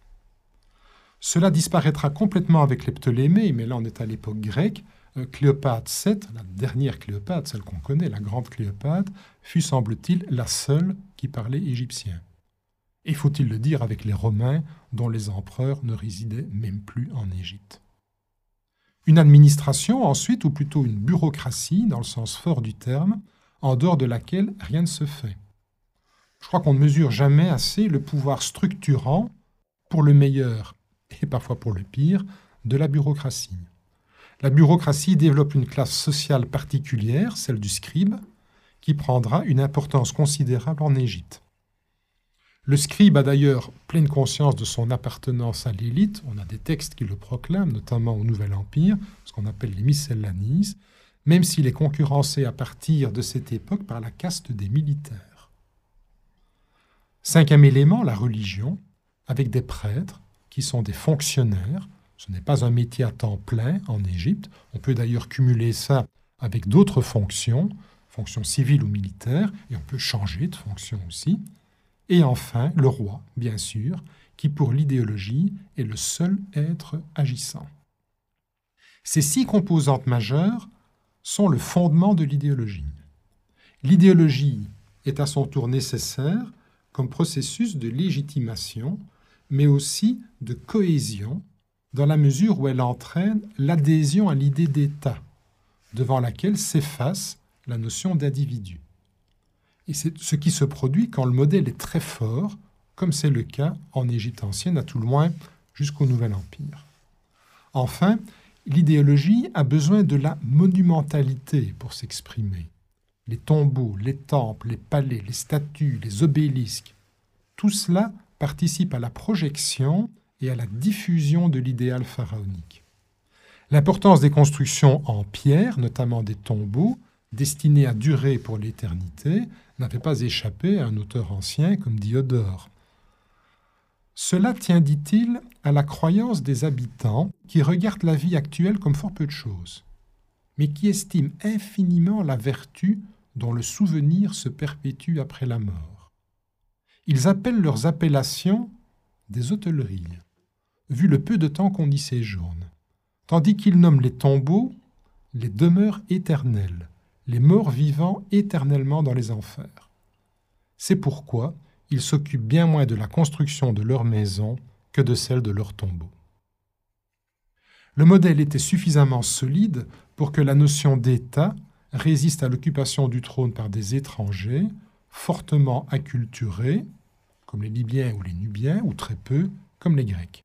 Cela disparaîtra complètement avec les Ptolémées, mais là on est à l'époque grecque, euh, Cléopâtre VII, la dernière Cléopâtre, celle qu'on connaît, la grande Cléopâtre, fut, semble-t-il, la seule qui parlait égyptien. Et faut-il le dire avec les Romains, dont les empereurs ne résidaient même plus en Égypte. Une administration ensuite, ou plutôt une bureaucratie, dans le sens fort du terme, en dehors de laquelle rien ne se fait. Je crois qu'on ne mesure jamais assez le pouvoir structurant, pour le meilleur et parfois pour le pire, de la bureaucratie. La bureaucratie développe une classe sociale particulière, celle du scribe, qui prendra une importance considérable en Égypte. Le scribe a d'ailleurs pleine conscience de son appartenance à l'élite. On a des textes qui le proclament, notamment au Nouvel Empire, ce qu'on appelle les miscellanis, même s'il est concurrencé à partir de cette époque par la caste des militaires. Cinquième élément, la religion, avec des prêtres qui sont des fonctionnaires, ce n'est pas un métier à temps plein en Égypte. On peut d'ailleurs cumuler ça avec d'autres fonctions, fonctions civiles ou militaires, et on peut changer de fonction aussi. Et enfin, le roi, bien sûr, qui pour l'idéologie est le seul être agissant. Ces six composantes majeures sont le fondement de l'idéologie. L'idéologie est à son tour nécessaire comme processus de légitimation, mais aussi de cohésion dans la mesure où elle entraîne l'adhésion à l'idée d'État, devant laquelle s'efface la notion d'individu. Et c'est ce qui se produit quand le modèle est très fort, comme c'est le cas en Égypte ancienne, à tout le moins jusqu'au Nouvel Empire. Enfin, l'idéologie a besoin de la monumentalité pour s'exprimer. Les tombeaux, les temples, les palais, les statues, les obélisques, tout cela participe à la projection et à la diffusion de l'idéal pharaonique. L'importance des constructions en pierre, notamment des tombeaux, destinés à durer pour l'éternité, n'avait pas échappé à un auteur ancien comme Diodore. Cela tient, dit-il, à la croyance des habitants qui regardent la vie actuelle comme fort peu de choses, mais qui estiment infiniment la vertu dont le souvenir se perpétue après la mort. Ils appellent leurs appellations des hôtelleries, vu le peu de temps qu'on y séjourne, tandis qu'ils nomment les tombeaux les demeures éternelles, les morts vivants éternellement dans les enfers. C'est pourquoi ils s'occupent bien moins de la construction de leurs maisons que de celle de leurs tombeaux. Le modèle était suffisamment solide pour que la notion d'État résiste à l'occupation du trône par des étrangers fortement acculturés, comme les Libyens ou les Nubiens, ou très peu, comme les Grecs.